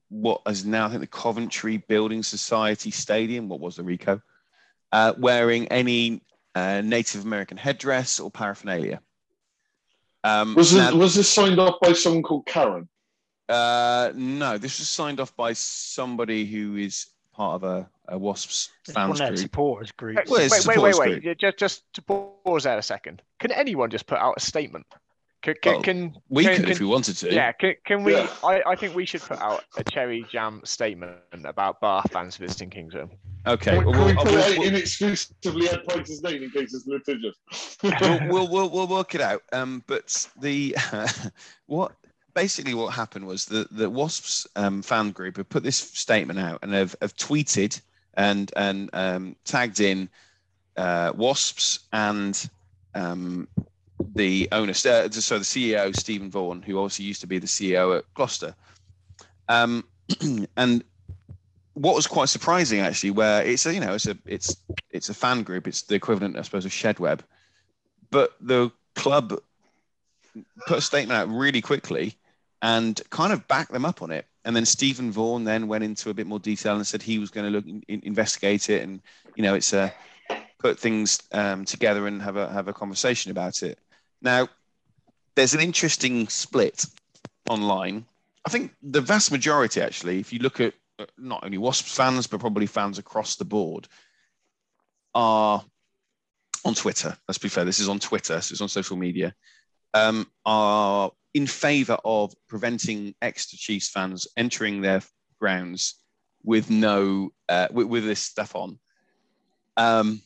what is now i think the coventry building society stadium. What was the rico? Uh, wearing any uh, native american headdress or paraphernalia. Um, was, now, was this signed off by someone called karen? Uh, no, this was signed off by somebody who is part of a, a Wasps fans group. supporters group. Well, wait, wait, wait, wait, wait. Just, just to pause there a second. Can anyone just put out a statement? Can, can, well, can we can, could if we wanted to. Yeah, can, can we? Yeah. I, I think we should put out a cherry jam statement about bar fans visiting Kingsholm. Okay. Can, well, can we put we'll, we'll, inexclusively Ed Price's name in case it's litigious? we'll, we'll, we'll, we'll work it out. Um, but the what basically what happened was the the Wasps um, fan group have put this statement out and have, have tweeted and and um, tagged in uh, Wasps and um, the owner, uh, so the CEO Stephen Vaughan, who obviously used to be the CEO at Gloucester, um, and what was quite surprising actually, where it's a you know it's a it's it's a fan group, it's the equivalent I suppose of Shedweb, but the club put a statement out really quickly and kind of backed them up on it. And then Stephen Vaughan then went into a bit more detail and said he was going to look in, investigate it, and you know, it's a put things um, together and have a have a conversation about it. Now, there's an interesting split online. I think the vast majority, actually, if you look at uh, not only Wasps fans but probably fans across the board, are on Twitter. Let's be fair. This is on Twitter. So it's on social media. Um, are in favour of preventing Exeter Chiefs fans entering their grounds with no uh, with, with, this stuff on. Um,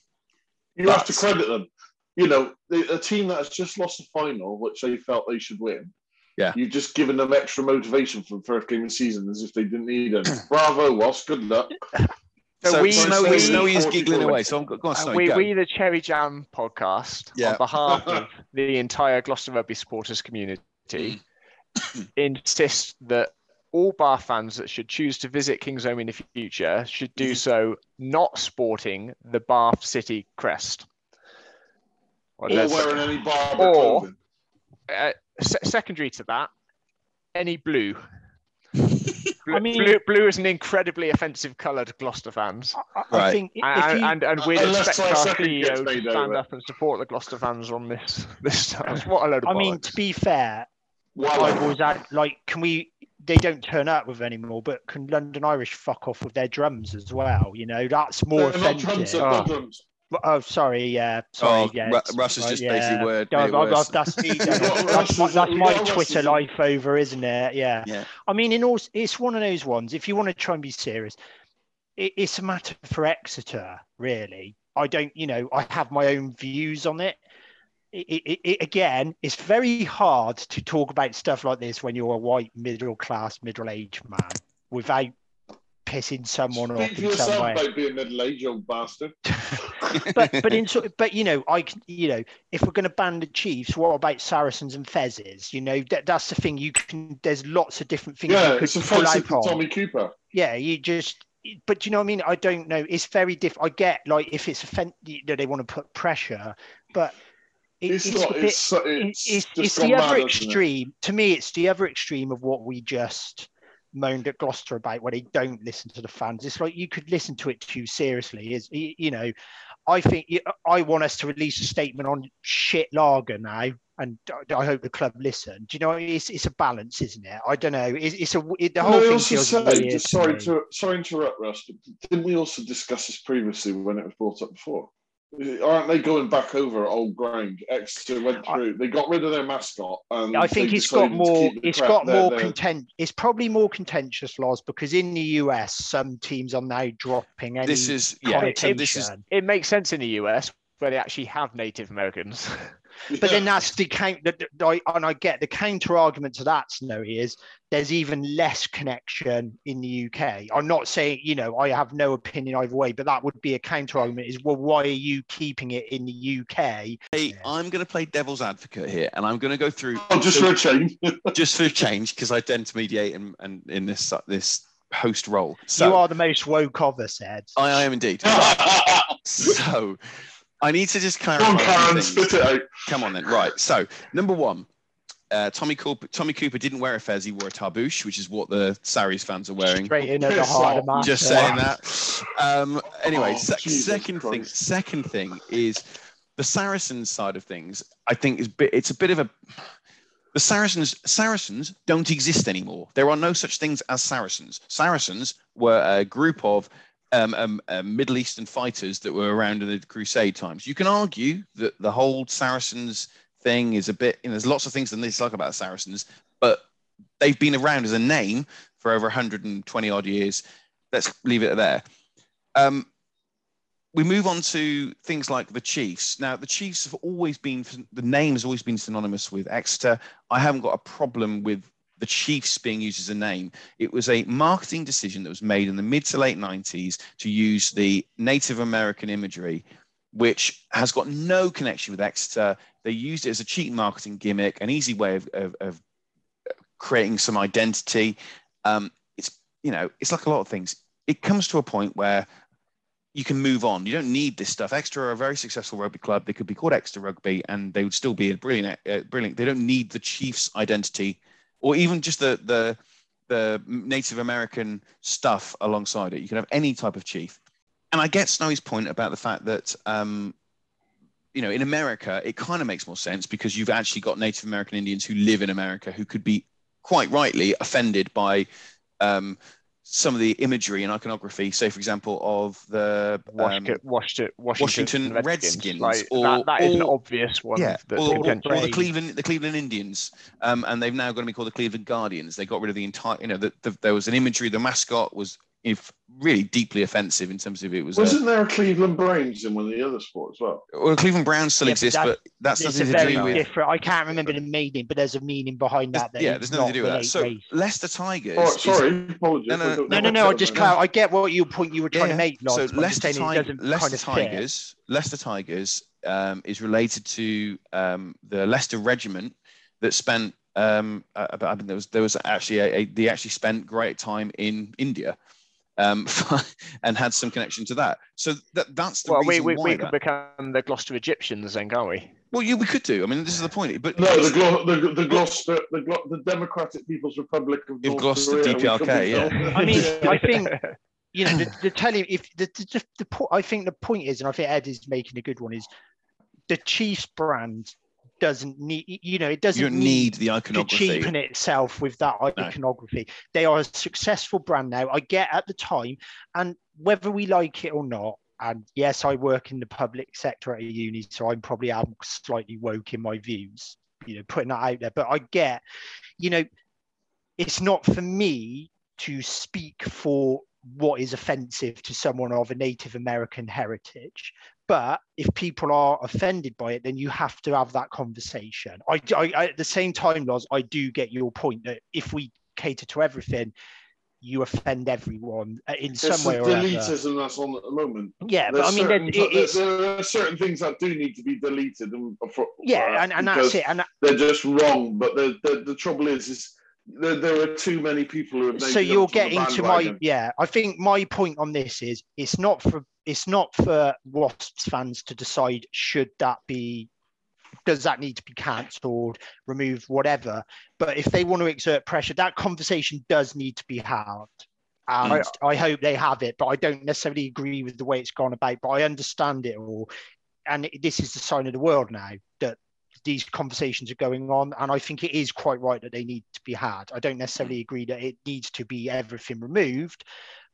you have to credit them. You know, a team that has just lost a final, which they felt they should win. Yeah, you've just given them extra motivation for the first game of the season, as if they didn't need it. Bravo, Wasp. Good luck. So, so we, Snowy, we, Snowy is giggling away. So I'm go on, Snowy, we, go. we, the Cherry Jam podcast, yeah. on behalf of the entire Gloucester Rugby supporters community, Mm. insist that all Bath fans that should choose to visit Kingsholm in the future should do mm. so not sporting the Bath City crest. or wearing any Bath or, uh, secondary to that, any blue. I mean, blue, blue is an incredibly offensive colour to Gloucester fans. I, I right. think and, you, and, and we expect our CEO to stand up and support the Gloucester fans on this. This time. what a load of I mean, to be fair, I've always had like, can we? They don't turn up with anymore, but can London Irish fuck off with their drums as well? You know, that's more They're offensive. Not drums, oh. drums. Oh, sorry. Yeah. Sorry. Oh, yeah. Russ is just yeah. basically word. No, that's, that's, that's, my, that's my Twitter life over, isn't it? Yeah. Yeah. I mean, in all, it's one of those ones. If you want to try and be serious, it, it's a matter for Exeter, really. I don't, you know, I have my own views on it. It, it, it, again, it's very hard to talk about stuff like this when you're a white middle class, middle aged man without pissing someone Speak off in some way. About being middle-aged, old bastard. but but in but you know I can you know if we're going to ban the Chiefs, what about Saracens and Fezzes? You know that that's the thing. You can there's lots of different things. Yeah, it's a pull out Tommy Cooper. Yeah, you just. But you know what I mean? I don't know. It's very different. I get like if it's offend, you know, they want to put pressure, but it's, it's, not, bit, it's, it's, it's, it's the other extreme. To me, it's the other extreme of what we just moaned at Gloucester about where they don't listen to the fans. It's like you could listen to it too seriously. Is you know, I think I want us to release a statement on shit lager now, and I hope the club listen. Do you know? It's it's a balance, isn't it? I don't know. It's, it's a it, the whole thing feels say. Sorry to sorry to interrupt, Russ. Didn't we also discuss this previously when it was brought up before? Aren't they going back over old ground? Exeter went through. They got rid of their mascot. I think it's got more. It's got more content. It's probably more contentious, laws because in the US, some teams are now dropping any. This is yeah. This is. It makes sense in the US where they actually have Native Americans. But then that's the count that and I get the counter argument to that Snowy is there's even less connection in the UK. I'm not saying, you know, I have no opinion either way, but that would be a counter argument is well, why are you keeping it in the UK? Hey, I'm gonna play devil's advocate here and I'm gonna go through oh, just for a change. just for a change, because I tend to mediate and, and in this this host role. So, you are the most woke of us, Ed. I, I am indeed. so I need to just clarify. Come on, Karen, spit it out. Come on then. Right. So number one, uh, Tommy Cooper. Tommy Cooper didn't wear a fez; he wore a tarbouche, which is what the Sarries fans are wearing. Straight in at the heart of Just saying that. Um, anyway, oh, se- second Christ. thing. Second thing is the Saracens side of things. I think is bit, it's a bit of a the Saracens Saracens don't exist anymore. There are no such things as Saracens. Saracens were a group of um, um, uh, Middle Eastern fighters that were around in the Crusade times. You can argue that the whole Saracens thing is a bit, you know, there's lots of things that they dislike about Saracens, but they've been around as a name for over 120 odd years. Let's leave it there. Um, we move on to things like the Chiefs. Now, the Chiefs have always been, the name has always been synonymous with Exeter. I haven't got a problem with the Chiefs being used as a name. It was a marketing decision that was made in the mid to late 90s to use the Native American imagery, which has got no connection with Exeter. They used it as a cheap marketing gimmick, an easy way of, of, of creating some identity. Um, it's, you know, it's like a lot of things. It comes to a point where you can move on. You don't need this stuff. Exeter are a very successful rugby club. They could be called Exeter Rugby, and they would still be a brilliant, uh, brilliant. They don't need the Chiefs' identity or even just the the the Native American stuff alongside it. You can have any type of chief. And I get Snowy's point about the fact that um, you know in America it kind of makes more sense because you've actually got Native American Indians who live in America who could be quite rightly offended by um, some of the imagery and iconography, say for example, of the um, Washington, Washington, Redskins, Redskins like, or, that, that or, is an obvious one. Yeah, or, or, or, the Cleveland, the Cleveland Indians, um, and they've now going to be called the Cleveland Guardians. They got rid of the entire, you know, the, the, there was an imagery. The mascot was if really deeply offensive in terms of it was. Wasn't a, there a Cleveland Browns in one of the other sports as well? Well, Cleveland Browns still yeah, exist, but that's, but that's nothing to do with. Different. I can't remember the meaning, but there's a meaning behind that. that yeah, there's nothing to do with that. So race. Leicester Tigers. Oh, sorry, is, apologies. No, no, no, no. no, no I just I get what you point you were trying yeah, to make. so Leicester, Tig- Leicester Tigers, Leicester Tigers um, is related to um, the Leicester Regiment that spent. Um, uh, I think there was there was actually a, a they actually spent great time in India um, and had some connection to that. So that, that's the well, reason we, we, we could become the Gloucester Egyptians then, can't we? Well, yeah, we could do. I mean, this is the point. But no, the Glo- the, the Gloucester, the, Glo- the Democratic People's Republic of North Gloucester, Korea, DPRK. Yeah. I mean, I think you know the, the telling if the, the, the, the I think the point is, and I think Ed is making a good one is the Chiefs brand doesn't need you know it doesn't you need, need, the iconography to cheapen itself with that iconography no. they are a successful brand now i get at the time and whether we like it or not and yes, I work in the public sector at a uni, so I'm probably am slightly woke in my views, you know, putting that out there. But I get, you know, it's not for me to speak for what is offensive to someone of a Native American heritage. But if people are offended by it, then you have to have that conversation. I, I at the same time, Loz, I do get your point that if we cater to everything, you offend everyone uh, in some way or deletism that's on at the moment. Yeah, There's but I mean, certain, there, there, are certain things that do need to be deleted. And for, yeah, and, and that's it. And they're just wrong. But the, the, the trouble is, is there, there, are too many people who have. So you're getting to my yeah. I think my point on this is it's not for it's not for Wasps fans to decide should that be does that need to be cancelled, removed, whatever. But if they want to exert pressure, that conversation does need to be had. And I, I hope they have it, but I don't necessarily agree with the way it's gone about. But I understand it all. And this is the sign of the world now that these conversations are going on. And I think it is quite right that they need to be had. I don't necessarily agree that it needs to be everything removed,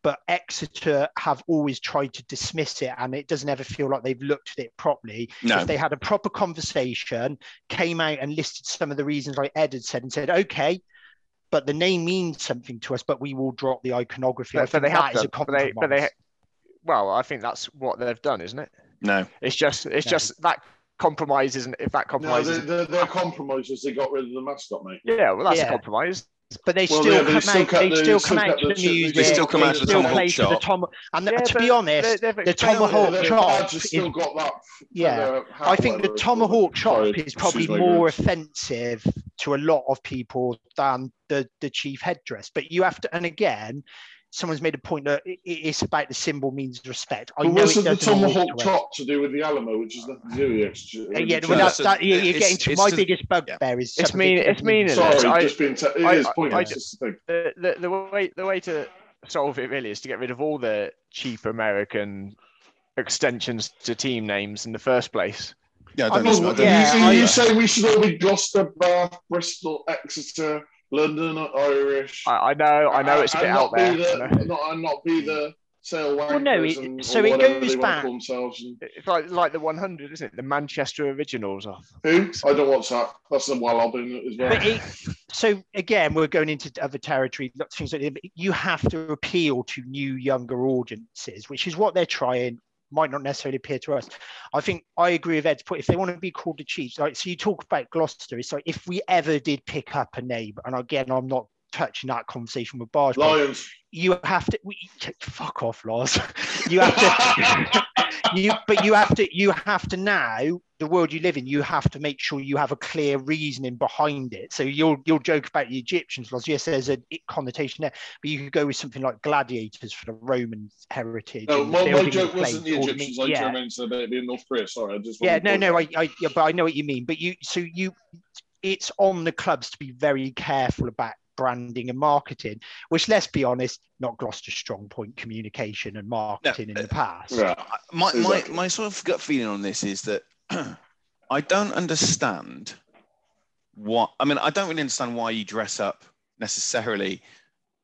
but Exeter have always tried to dismiss it and it doesn't ever feel like they've looked at it properly. No. If they had a proper conversation, came out and listed some of the reasons like Ed had said and said, okay, but the name means something to us, but we will drop the iconography. But, but they have done, but they, but they, well, I think that's what they've done, isn't it? No, it's just it's no. just that compromise isn't if that compromise. No, their, their compromise was they got rid of the mascot, mate. Yeah, well, that's yeah. a compromise but they well, still yeah, come out. They still come out to the music. They still come out to the tomahawk chop. Tom, and yeah, to be honest, the tomahawk chop is still got that. Yeah, I think the tomahawk chop is probably more offensive to a lot of people than the the chief headdress. But you have to, and again, someone's made a point that it's about the symbol means respect. I but know wasn't the tomahawk chop to do with the Alamo, which is nothing to do with uh, yeah, well, that's, that, you're, you're getting to my biggest bugbear yeah. is it's mean it's meaningless. Sorry, I, just being t- it I, is pointless. I, the, the, the way the way to solve it really is to get rid of all the cheap American extensions to team names in the first place. Yeah, I, I mean, yeah, you, you say we should all be Gloucester, Bath, Bristol, Exeter. London Irish. I, I know, I know, it's a bit out there. The, not, and not be the sale wankers. Well, no, it, and, so it goes back. And... It's like like the 100, isn't it? The Manchester Originals off. Who? I don't watch that. That's the one I'll do as well. It, so again, we're going into other territory. Things like you have to appeal to new, younger audiences, which is what they're trying might not necessarily appear to us. I think I agree with Ed's point. If they want to be called the Chiefs, like so, you talk about Gloucester. It's like if we ever did pick up a name, and again, I'm not touching that conversation with Barge. Lions. You have to we, fuck off, Lars. you have to. you but you have to you have to now the world you live in. You have to make sure you have a clear reasoning behind it. So you'll you'll joke about the egyptians. Laws yes there's a connotation there but you could go with something like gladiators for the roman heritage no my, my joke wasn't the egyptians. like yeah. Jermaine said about being north korea sorry i just yeah no no I, I yeah, but i know what you mean. But you so you it's on the clubs to be very careful about branding and marketing, which let's be honest, not Gloucester's strong point communication and marketing no, in the past. Yeah. My, my, my sort of gut feeling on this is that I don't understand what I mean, I don't really understand why you dress up necessarily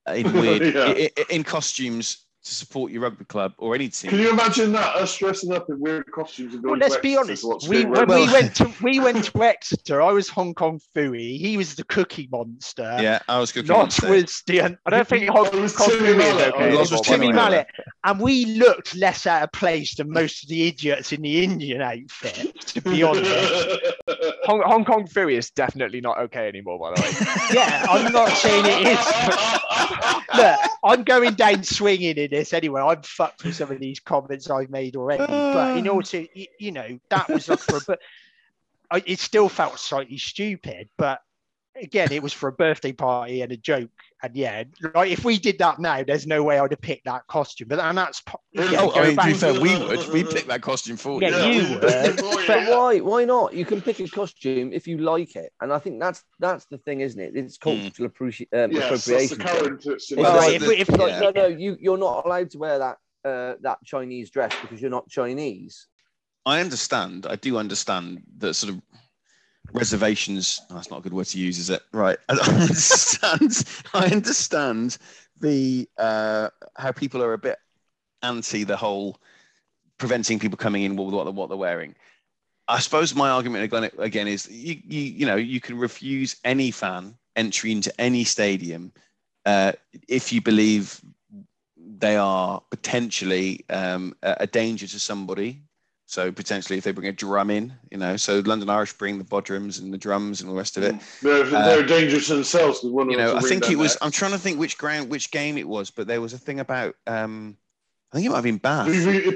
in weird yeah. in, in costumes to support your rugby club or any team. Can you imagine that us dressing up in weird costumes and going? Well, let's be honest. We, when we went to we went to Exeter, I was Hong Kong Phooey. He was the Cookie Monster. Yeah, I was Cookie Not Monster. was the. I don't think Hong Kong Phooey was okay. was Timmy Mallett, and we looked less out of place than most of the idiots in the Indian outfit. To be honest, Hong, Hong Kong Phooey is definitely not okay anymore. By the way. yeah, I'm not saying it is. Look, I'm going down swinging in this anyway. I'm fucked with some of these comments I've made already. but in order to, you know, that was up for, but I, it still felt slightly stupid. But again, it was for a birthday party and a joke. And yeah, like if we did that now, there's no way I'd have picked that costume. But and that's yeah, oh, I mean, to be fair, we would. We pick that costume for you. yeah, you. you would. but why? Why not? You can pick a costume if you like it, and I think that's that's the thing, isn't it? It's hmm. cultural mm. appreci- um, yes, appropriation. That's the current, if, if, if, yeah. no, no, you you're not allowed to wear that uh, that Chinese dress because you're not Chinese. I understand. I do understand that sort of reservations. Oh, that's not a good word to use, is it? Right. I understand. I understand the uh, how people are a bit anti the whole preventing people coming in with what, what they're wearing. I suppose my argument again, again is you, you you know you can refuse any fan entry into any stadium uh, if you believe they are potentially um, a danger to somebody so potentially, if they bring a drum in, you know, so London Irish bring the bodhrans and the drums and the rest of it. They're, they're uh, dangerous themselves. You know, I think it was. I'm trying to think which ground, which game it was, but there was a thing about. Um, I think it might have been Bath.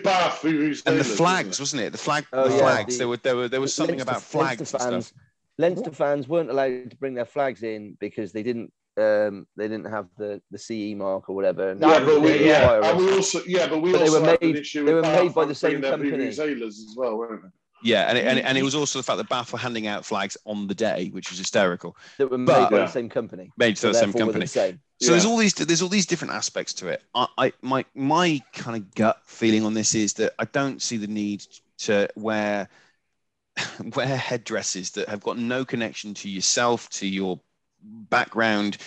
Bath and the flags, wasn't it? The flag, oh, the yeah, flags. The, there were there were there was something Leinster, about flags Leinster fans, and stuff. Leinster fans weren't allowed to bring their flags in because they didn't um, they didn't have the, the CE mark or whatever. And yeah, but we, yeah, and we also yeah, but we but also they were made they were made by the same company. Sailors as well, weren't they? Yeah, and it, and, it, and it was also the fact that Bath were handing out flags on the day, which was hysterical. That were made but, by the same company. Made to so the same company. The same. So yeah. there's all these there's all these different aspects to it. I, I my my kind of gut feeling on this is that I don't see the need to wear wear headdresses that have got no connection to yourself, to your background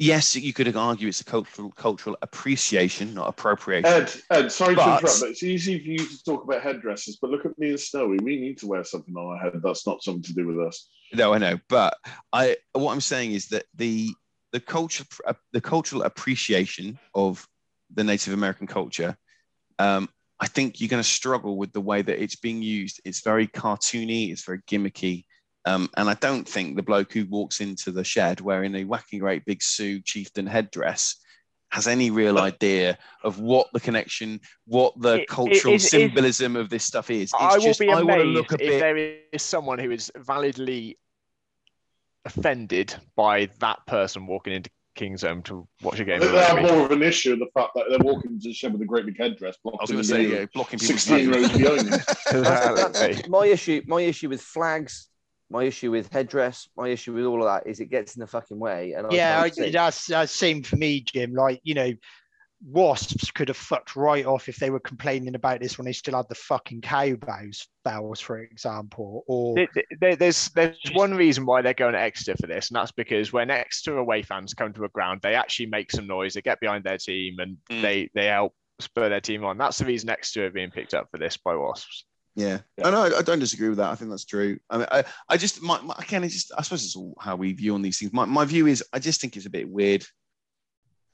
yes, you could argue it's a cultural cultural appreciation, not appropriation. Ed, Ed, sorry but, to interrupt, but it's easy for you to talk about headdresses. But look at me and Snowy. We need to wear something on our head. That's not something to do with us. No, I know, but I what I'm saying is that the the culture uh, the cultural appreciation of the Native American culture. Um, I think you're going to struggle with the way that it's being used. It's very cartoony. It's very gimmicky. Um, and I don't think the bloke who walks into the shed wearing a whacking great big Sioux chieftain headdress has any real idea of what the connection, what the it, cultural it, it, symbolism of this stuff is. It's I will just, be amazed if bit... there is someone who is validly offended by that person walking into Kingsholm to watch a game. They have more of an issue the fact that they're walking into the shed with a great big headdress, blocking I was going to say, yeah, blocking sixteen rows behind them. my issue, my issue with flags my issue with headdress, my issue with all of that is it gets in the fucking way. And yeah, I, that's that's same for me, Jim. Like you know, wasps could have fucked right off if they were complaining about this when they still had the fucking cow bows bells, for example. Or there, there's there's one reason why they're going to Exeter for this, and that's because when Exeter away fans come to a ground, they actually make some noise, they get behind their team, and mm. they they help spur their team on. That's the reason Exeter are being picked up for this by wasps. Yeah, yeah. I know. I don't disagree with that. I think that's true. I mean, I, I just, my, my, again, it's just, I suppose it's all how we view on these things. My, my view is, I just think it's a bit weird.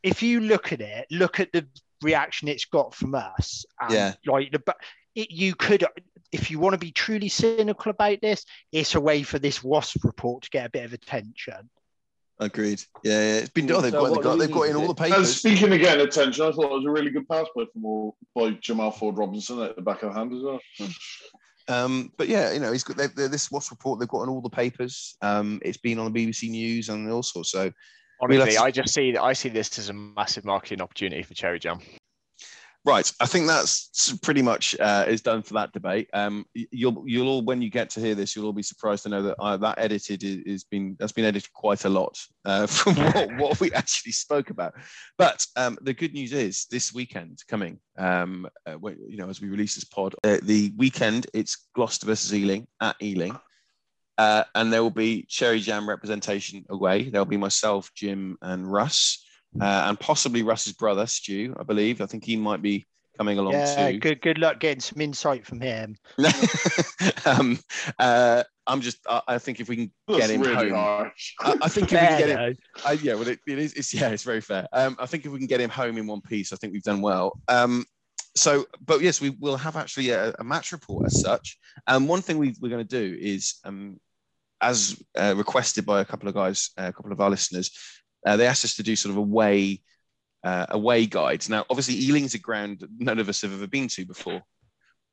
If you look at it, look at the reaction it's got from us. yeah. Like the, it, you could, if you want to be truly cynical about this, it's a way for this WASP report to get a bit of attention. Agreed. Yeah, yeah. it's been done. They've, so got, got, they've got in all the papers. And speaking again, attention, I thought it was a really good pass play from all, by Jamal Ford Robinson at the back of the hand as well. Um, but yeah, you know, he's got they've, this WASP report. They've got in all the papers. Um, it's been on the BBC News and all sorts. So honestly, I just see I see this as a massive marketing opportunity for Cherry Jam. Right, I think that's pretty much uh, is done for that debate. Um, you'll you'll all when you get to hear this, you'll all be surprised to know that uh, that edited is, is been that's been edited quite a lot uh, from what, what, we actually spoke about. But um, the good news is this weekend coming, um, uh, you know, as we release this pod, uh, the weekend it's Gloucester versus Ealing at Ealing. Uh, and there will be Cherry Jam representation away. There'll be myself, Jim, and Russ uh, and possibly Russ's brother Stu. I believe. I think he might be coming along yeah, too. Good, good luck getting some insight from him. um, uh, I'm just. I, I, think if we can get him really home, I, I, think if fair, we can get him, I, yeah, well, it, it is. It's yeah, it's very fair. Um, I think if we can get him home in one piece, I think we've done well. Um, so, but yes, we will have actually a, a match report as such. And um, one thing we, are going to do is, um, as uh, requested by a couple of guys, uh, a couple of our listeners, uh, they asked us to do sort of away uh, away guides. Now, obviously, Ealing's a ground none of us have ever been to before,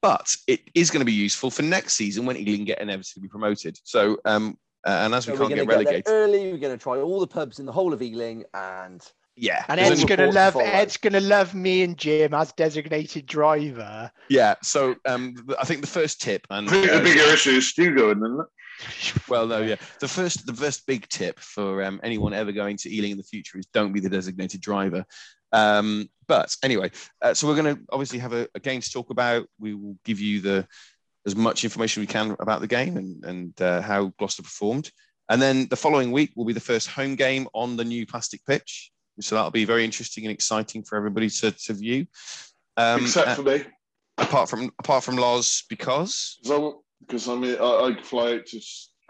but it is going to be useful for next season when Ealing get inevitably promoted. So um, Uh, and as we so can't get relegated early, we're going to try all the pubs in the whole of Ealing, and yeah, and Ed's gonna love Ed's gonna love me and Jim as designated driver. Yeah, so um, I think the first tip and I think the bigger issue is Stu going, isn't it? well, no, yeah. The first, the first big tip for um, anyone ever going to Ealing in the future is don't be the designated driver. Um, but anyway, uh, so we're going to obviously have a, a, game to talk about. We will give you the as much information we can about the game and, and uh, how Gloucester performed. And then the following week will be the first home game on the new plastic pitch. So that'll be very interesting and exciting for everybody to, to view. Um, Except uh, for me. Apart from apart from Loz, because because I mean I, I fly out to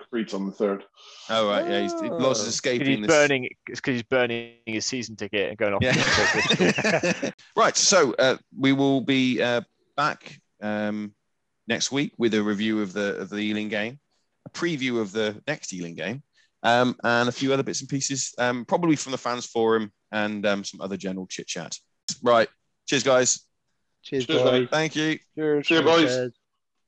Crete on the third. Oh right, yeah, he's, Loz is escaping. He's this... burning. It's because he's burning his season ticket and going off. Yeah. right, so uh, we will be uh, back um, next week with a review of the of the Ealing game, a preview of the next Ealing game, um, and a few other bits and pieces, um, probably from the fans forum and um, some other general chit chat. Right. Cheers, guys. Cheers, Cheers boys. Thank you. Cheers, Cheers boys.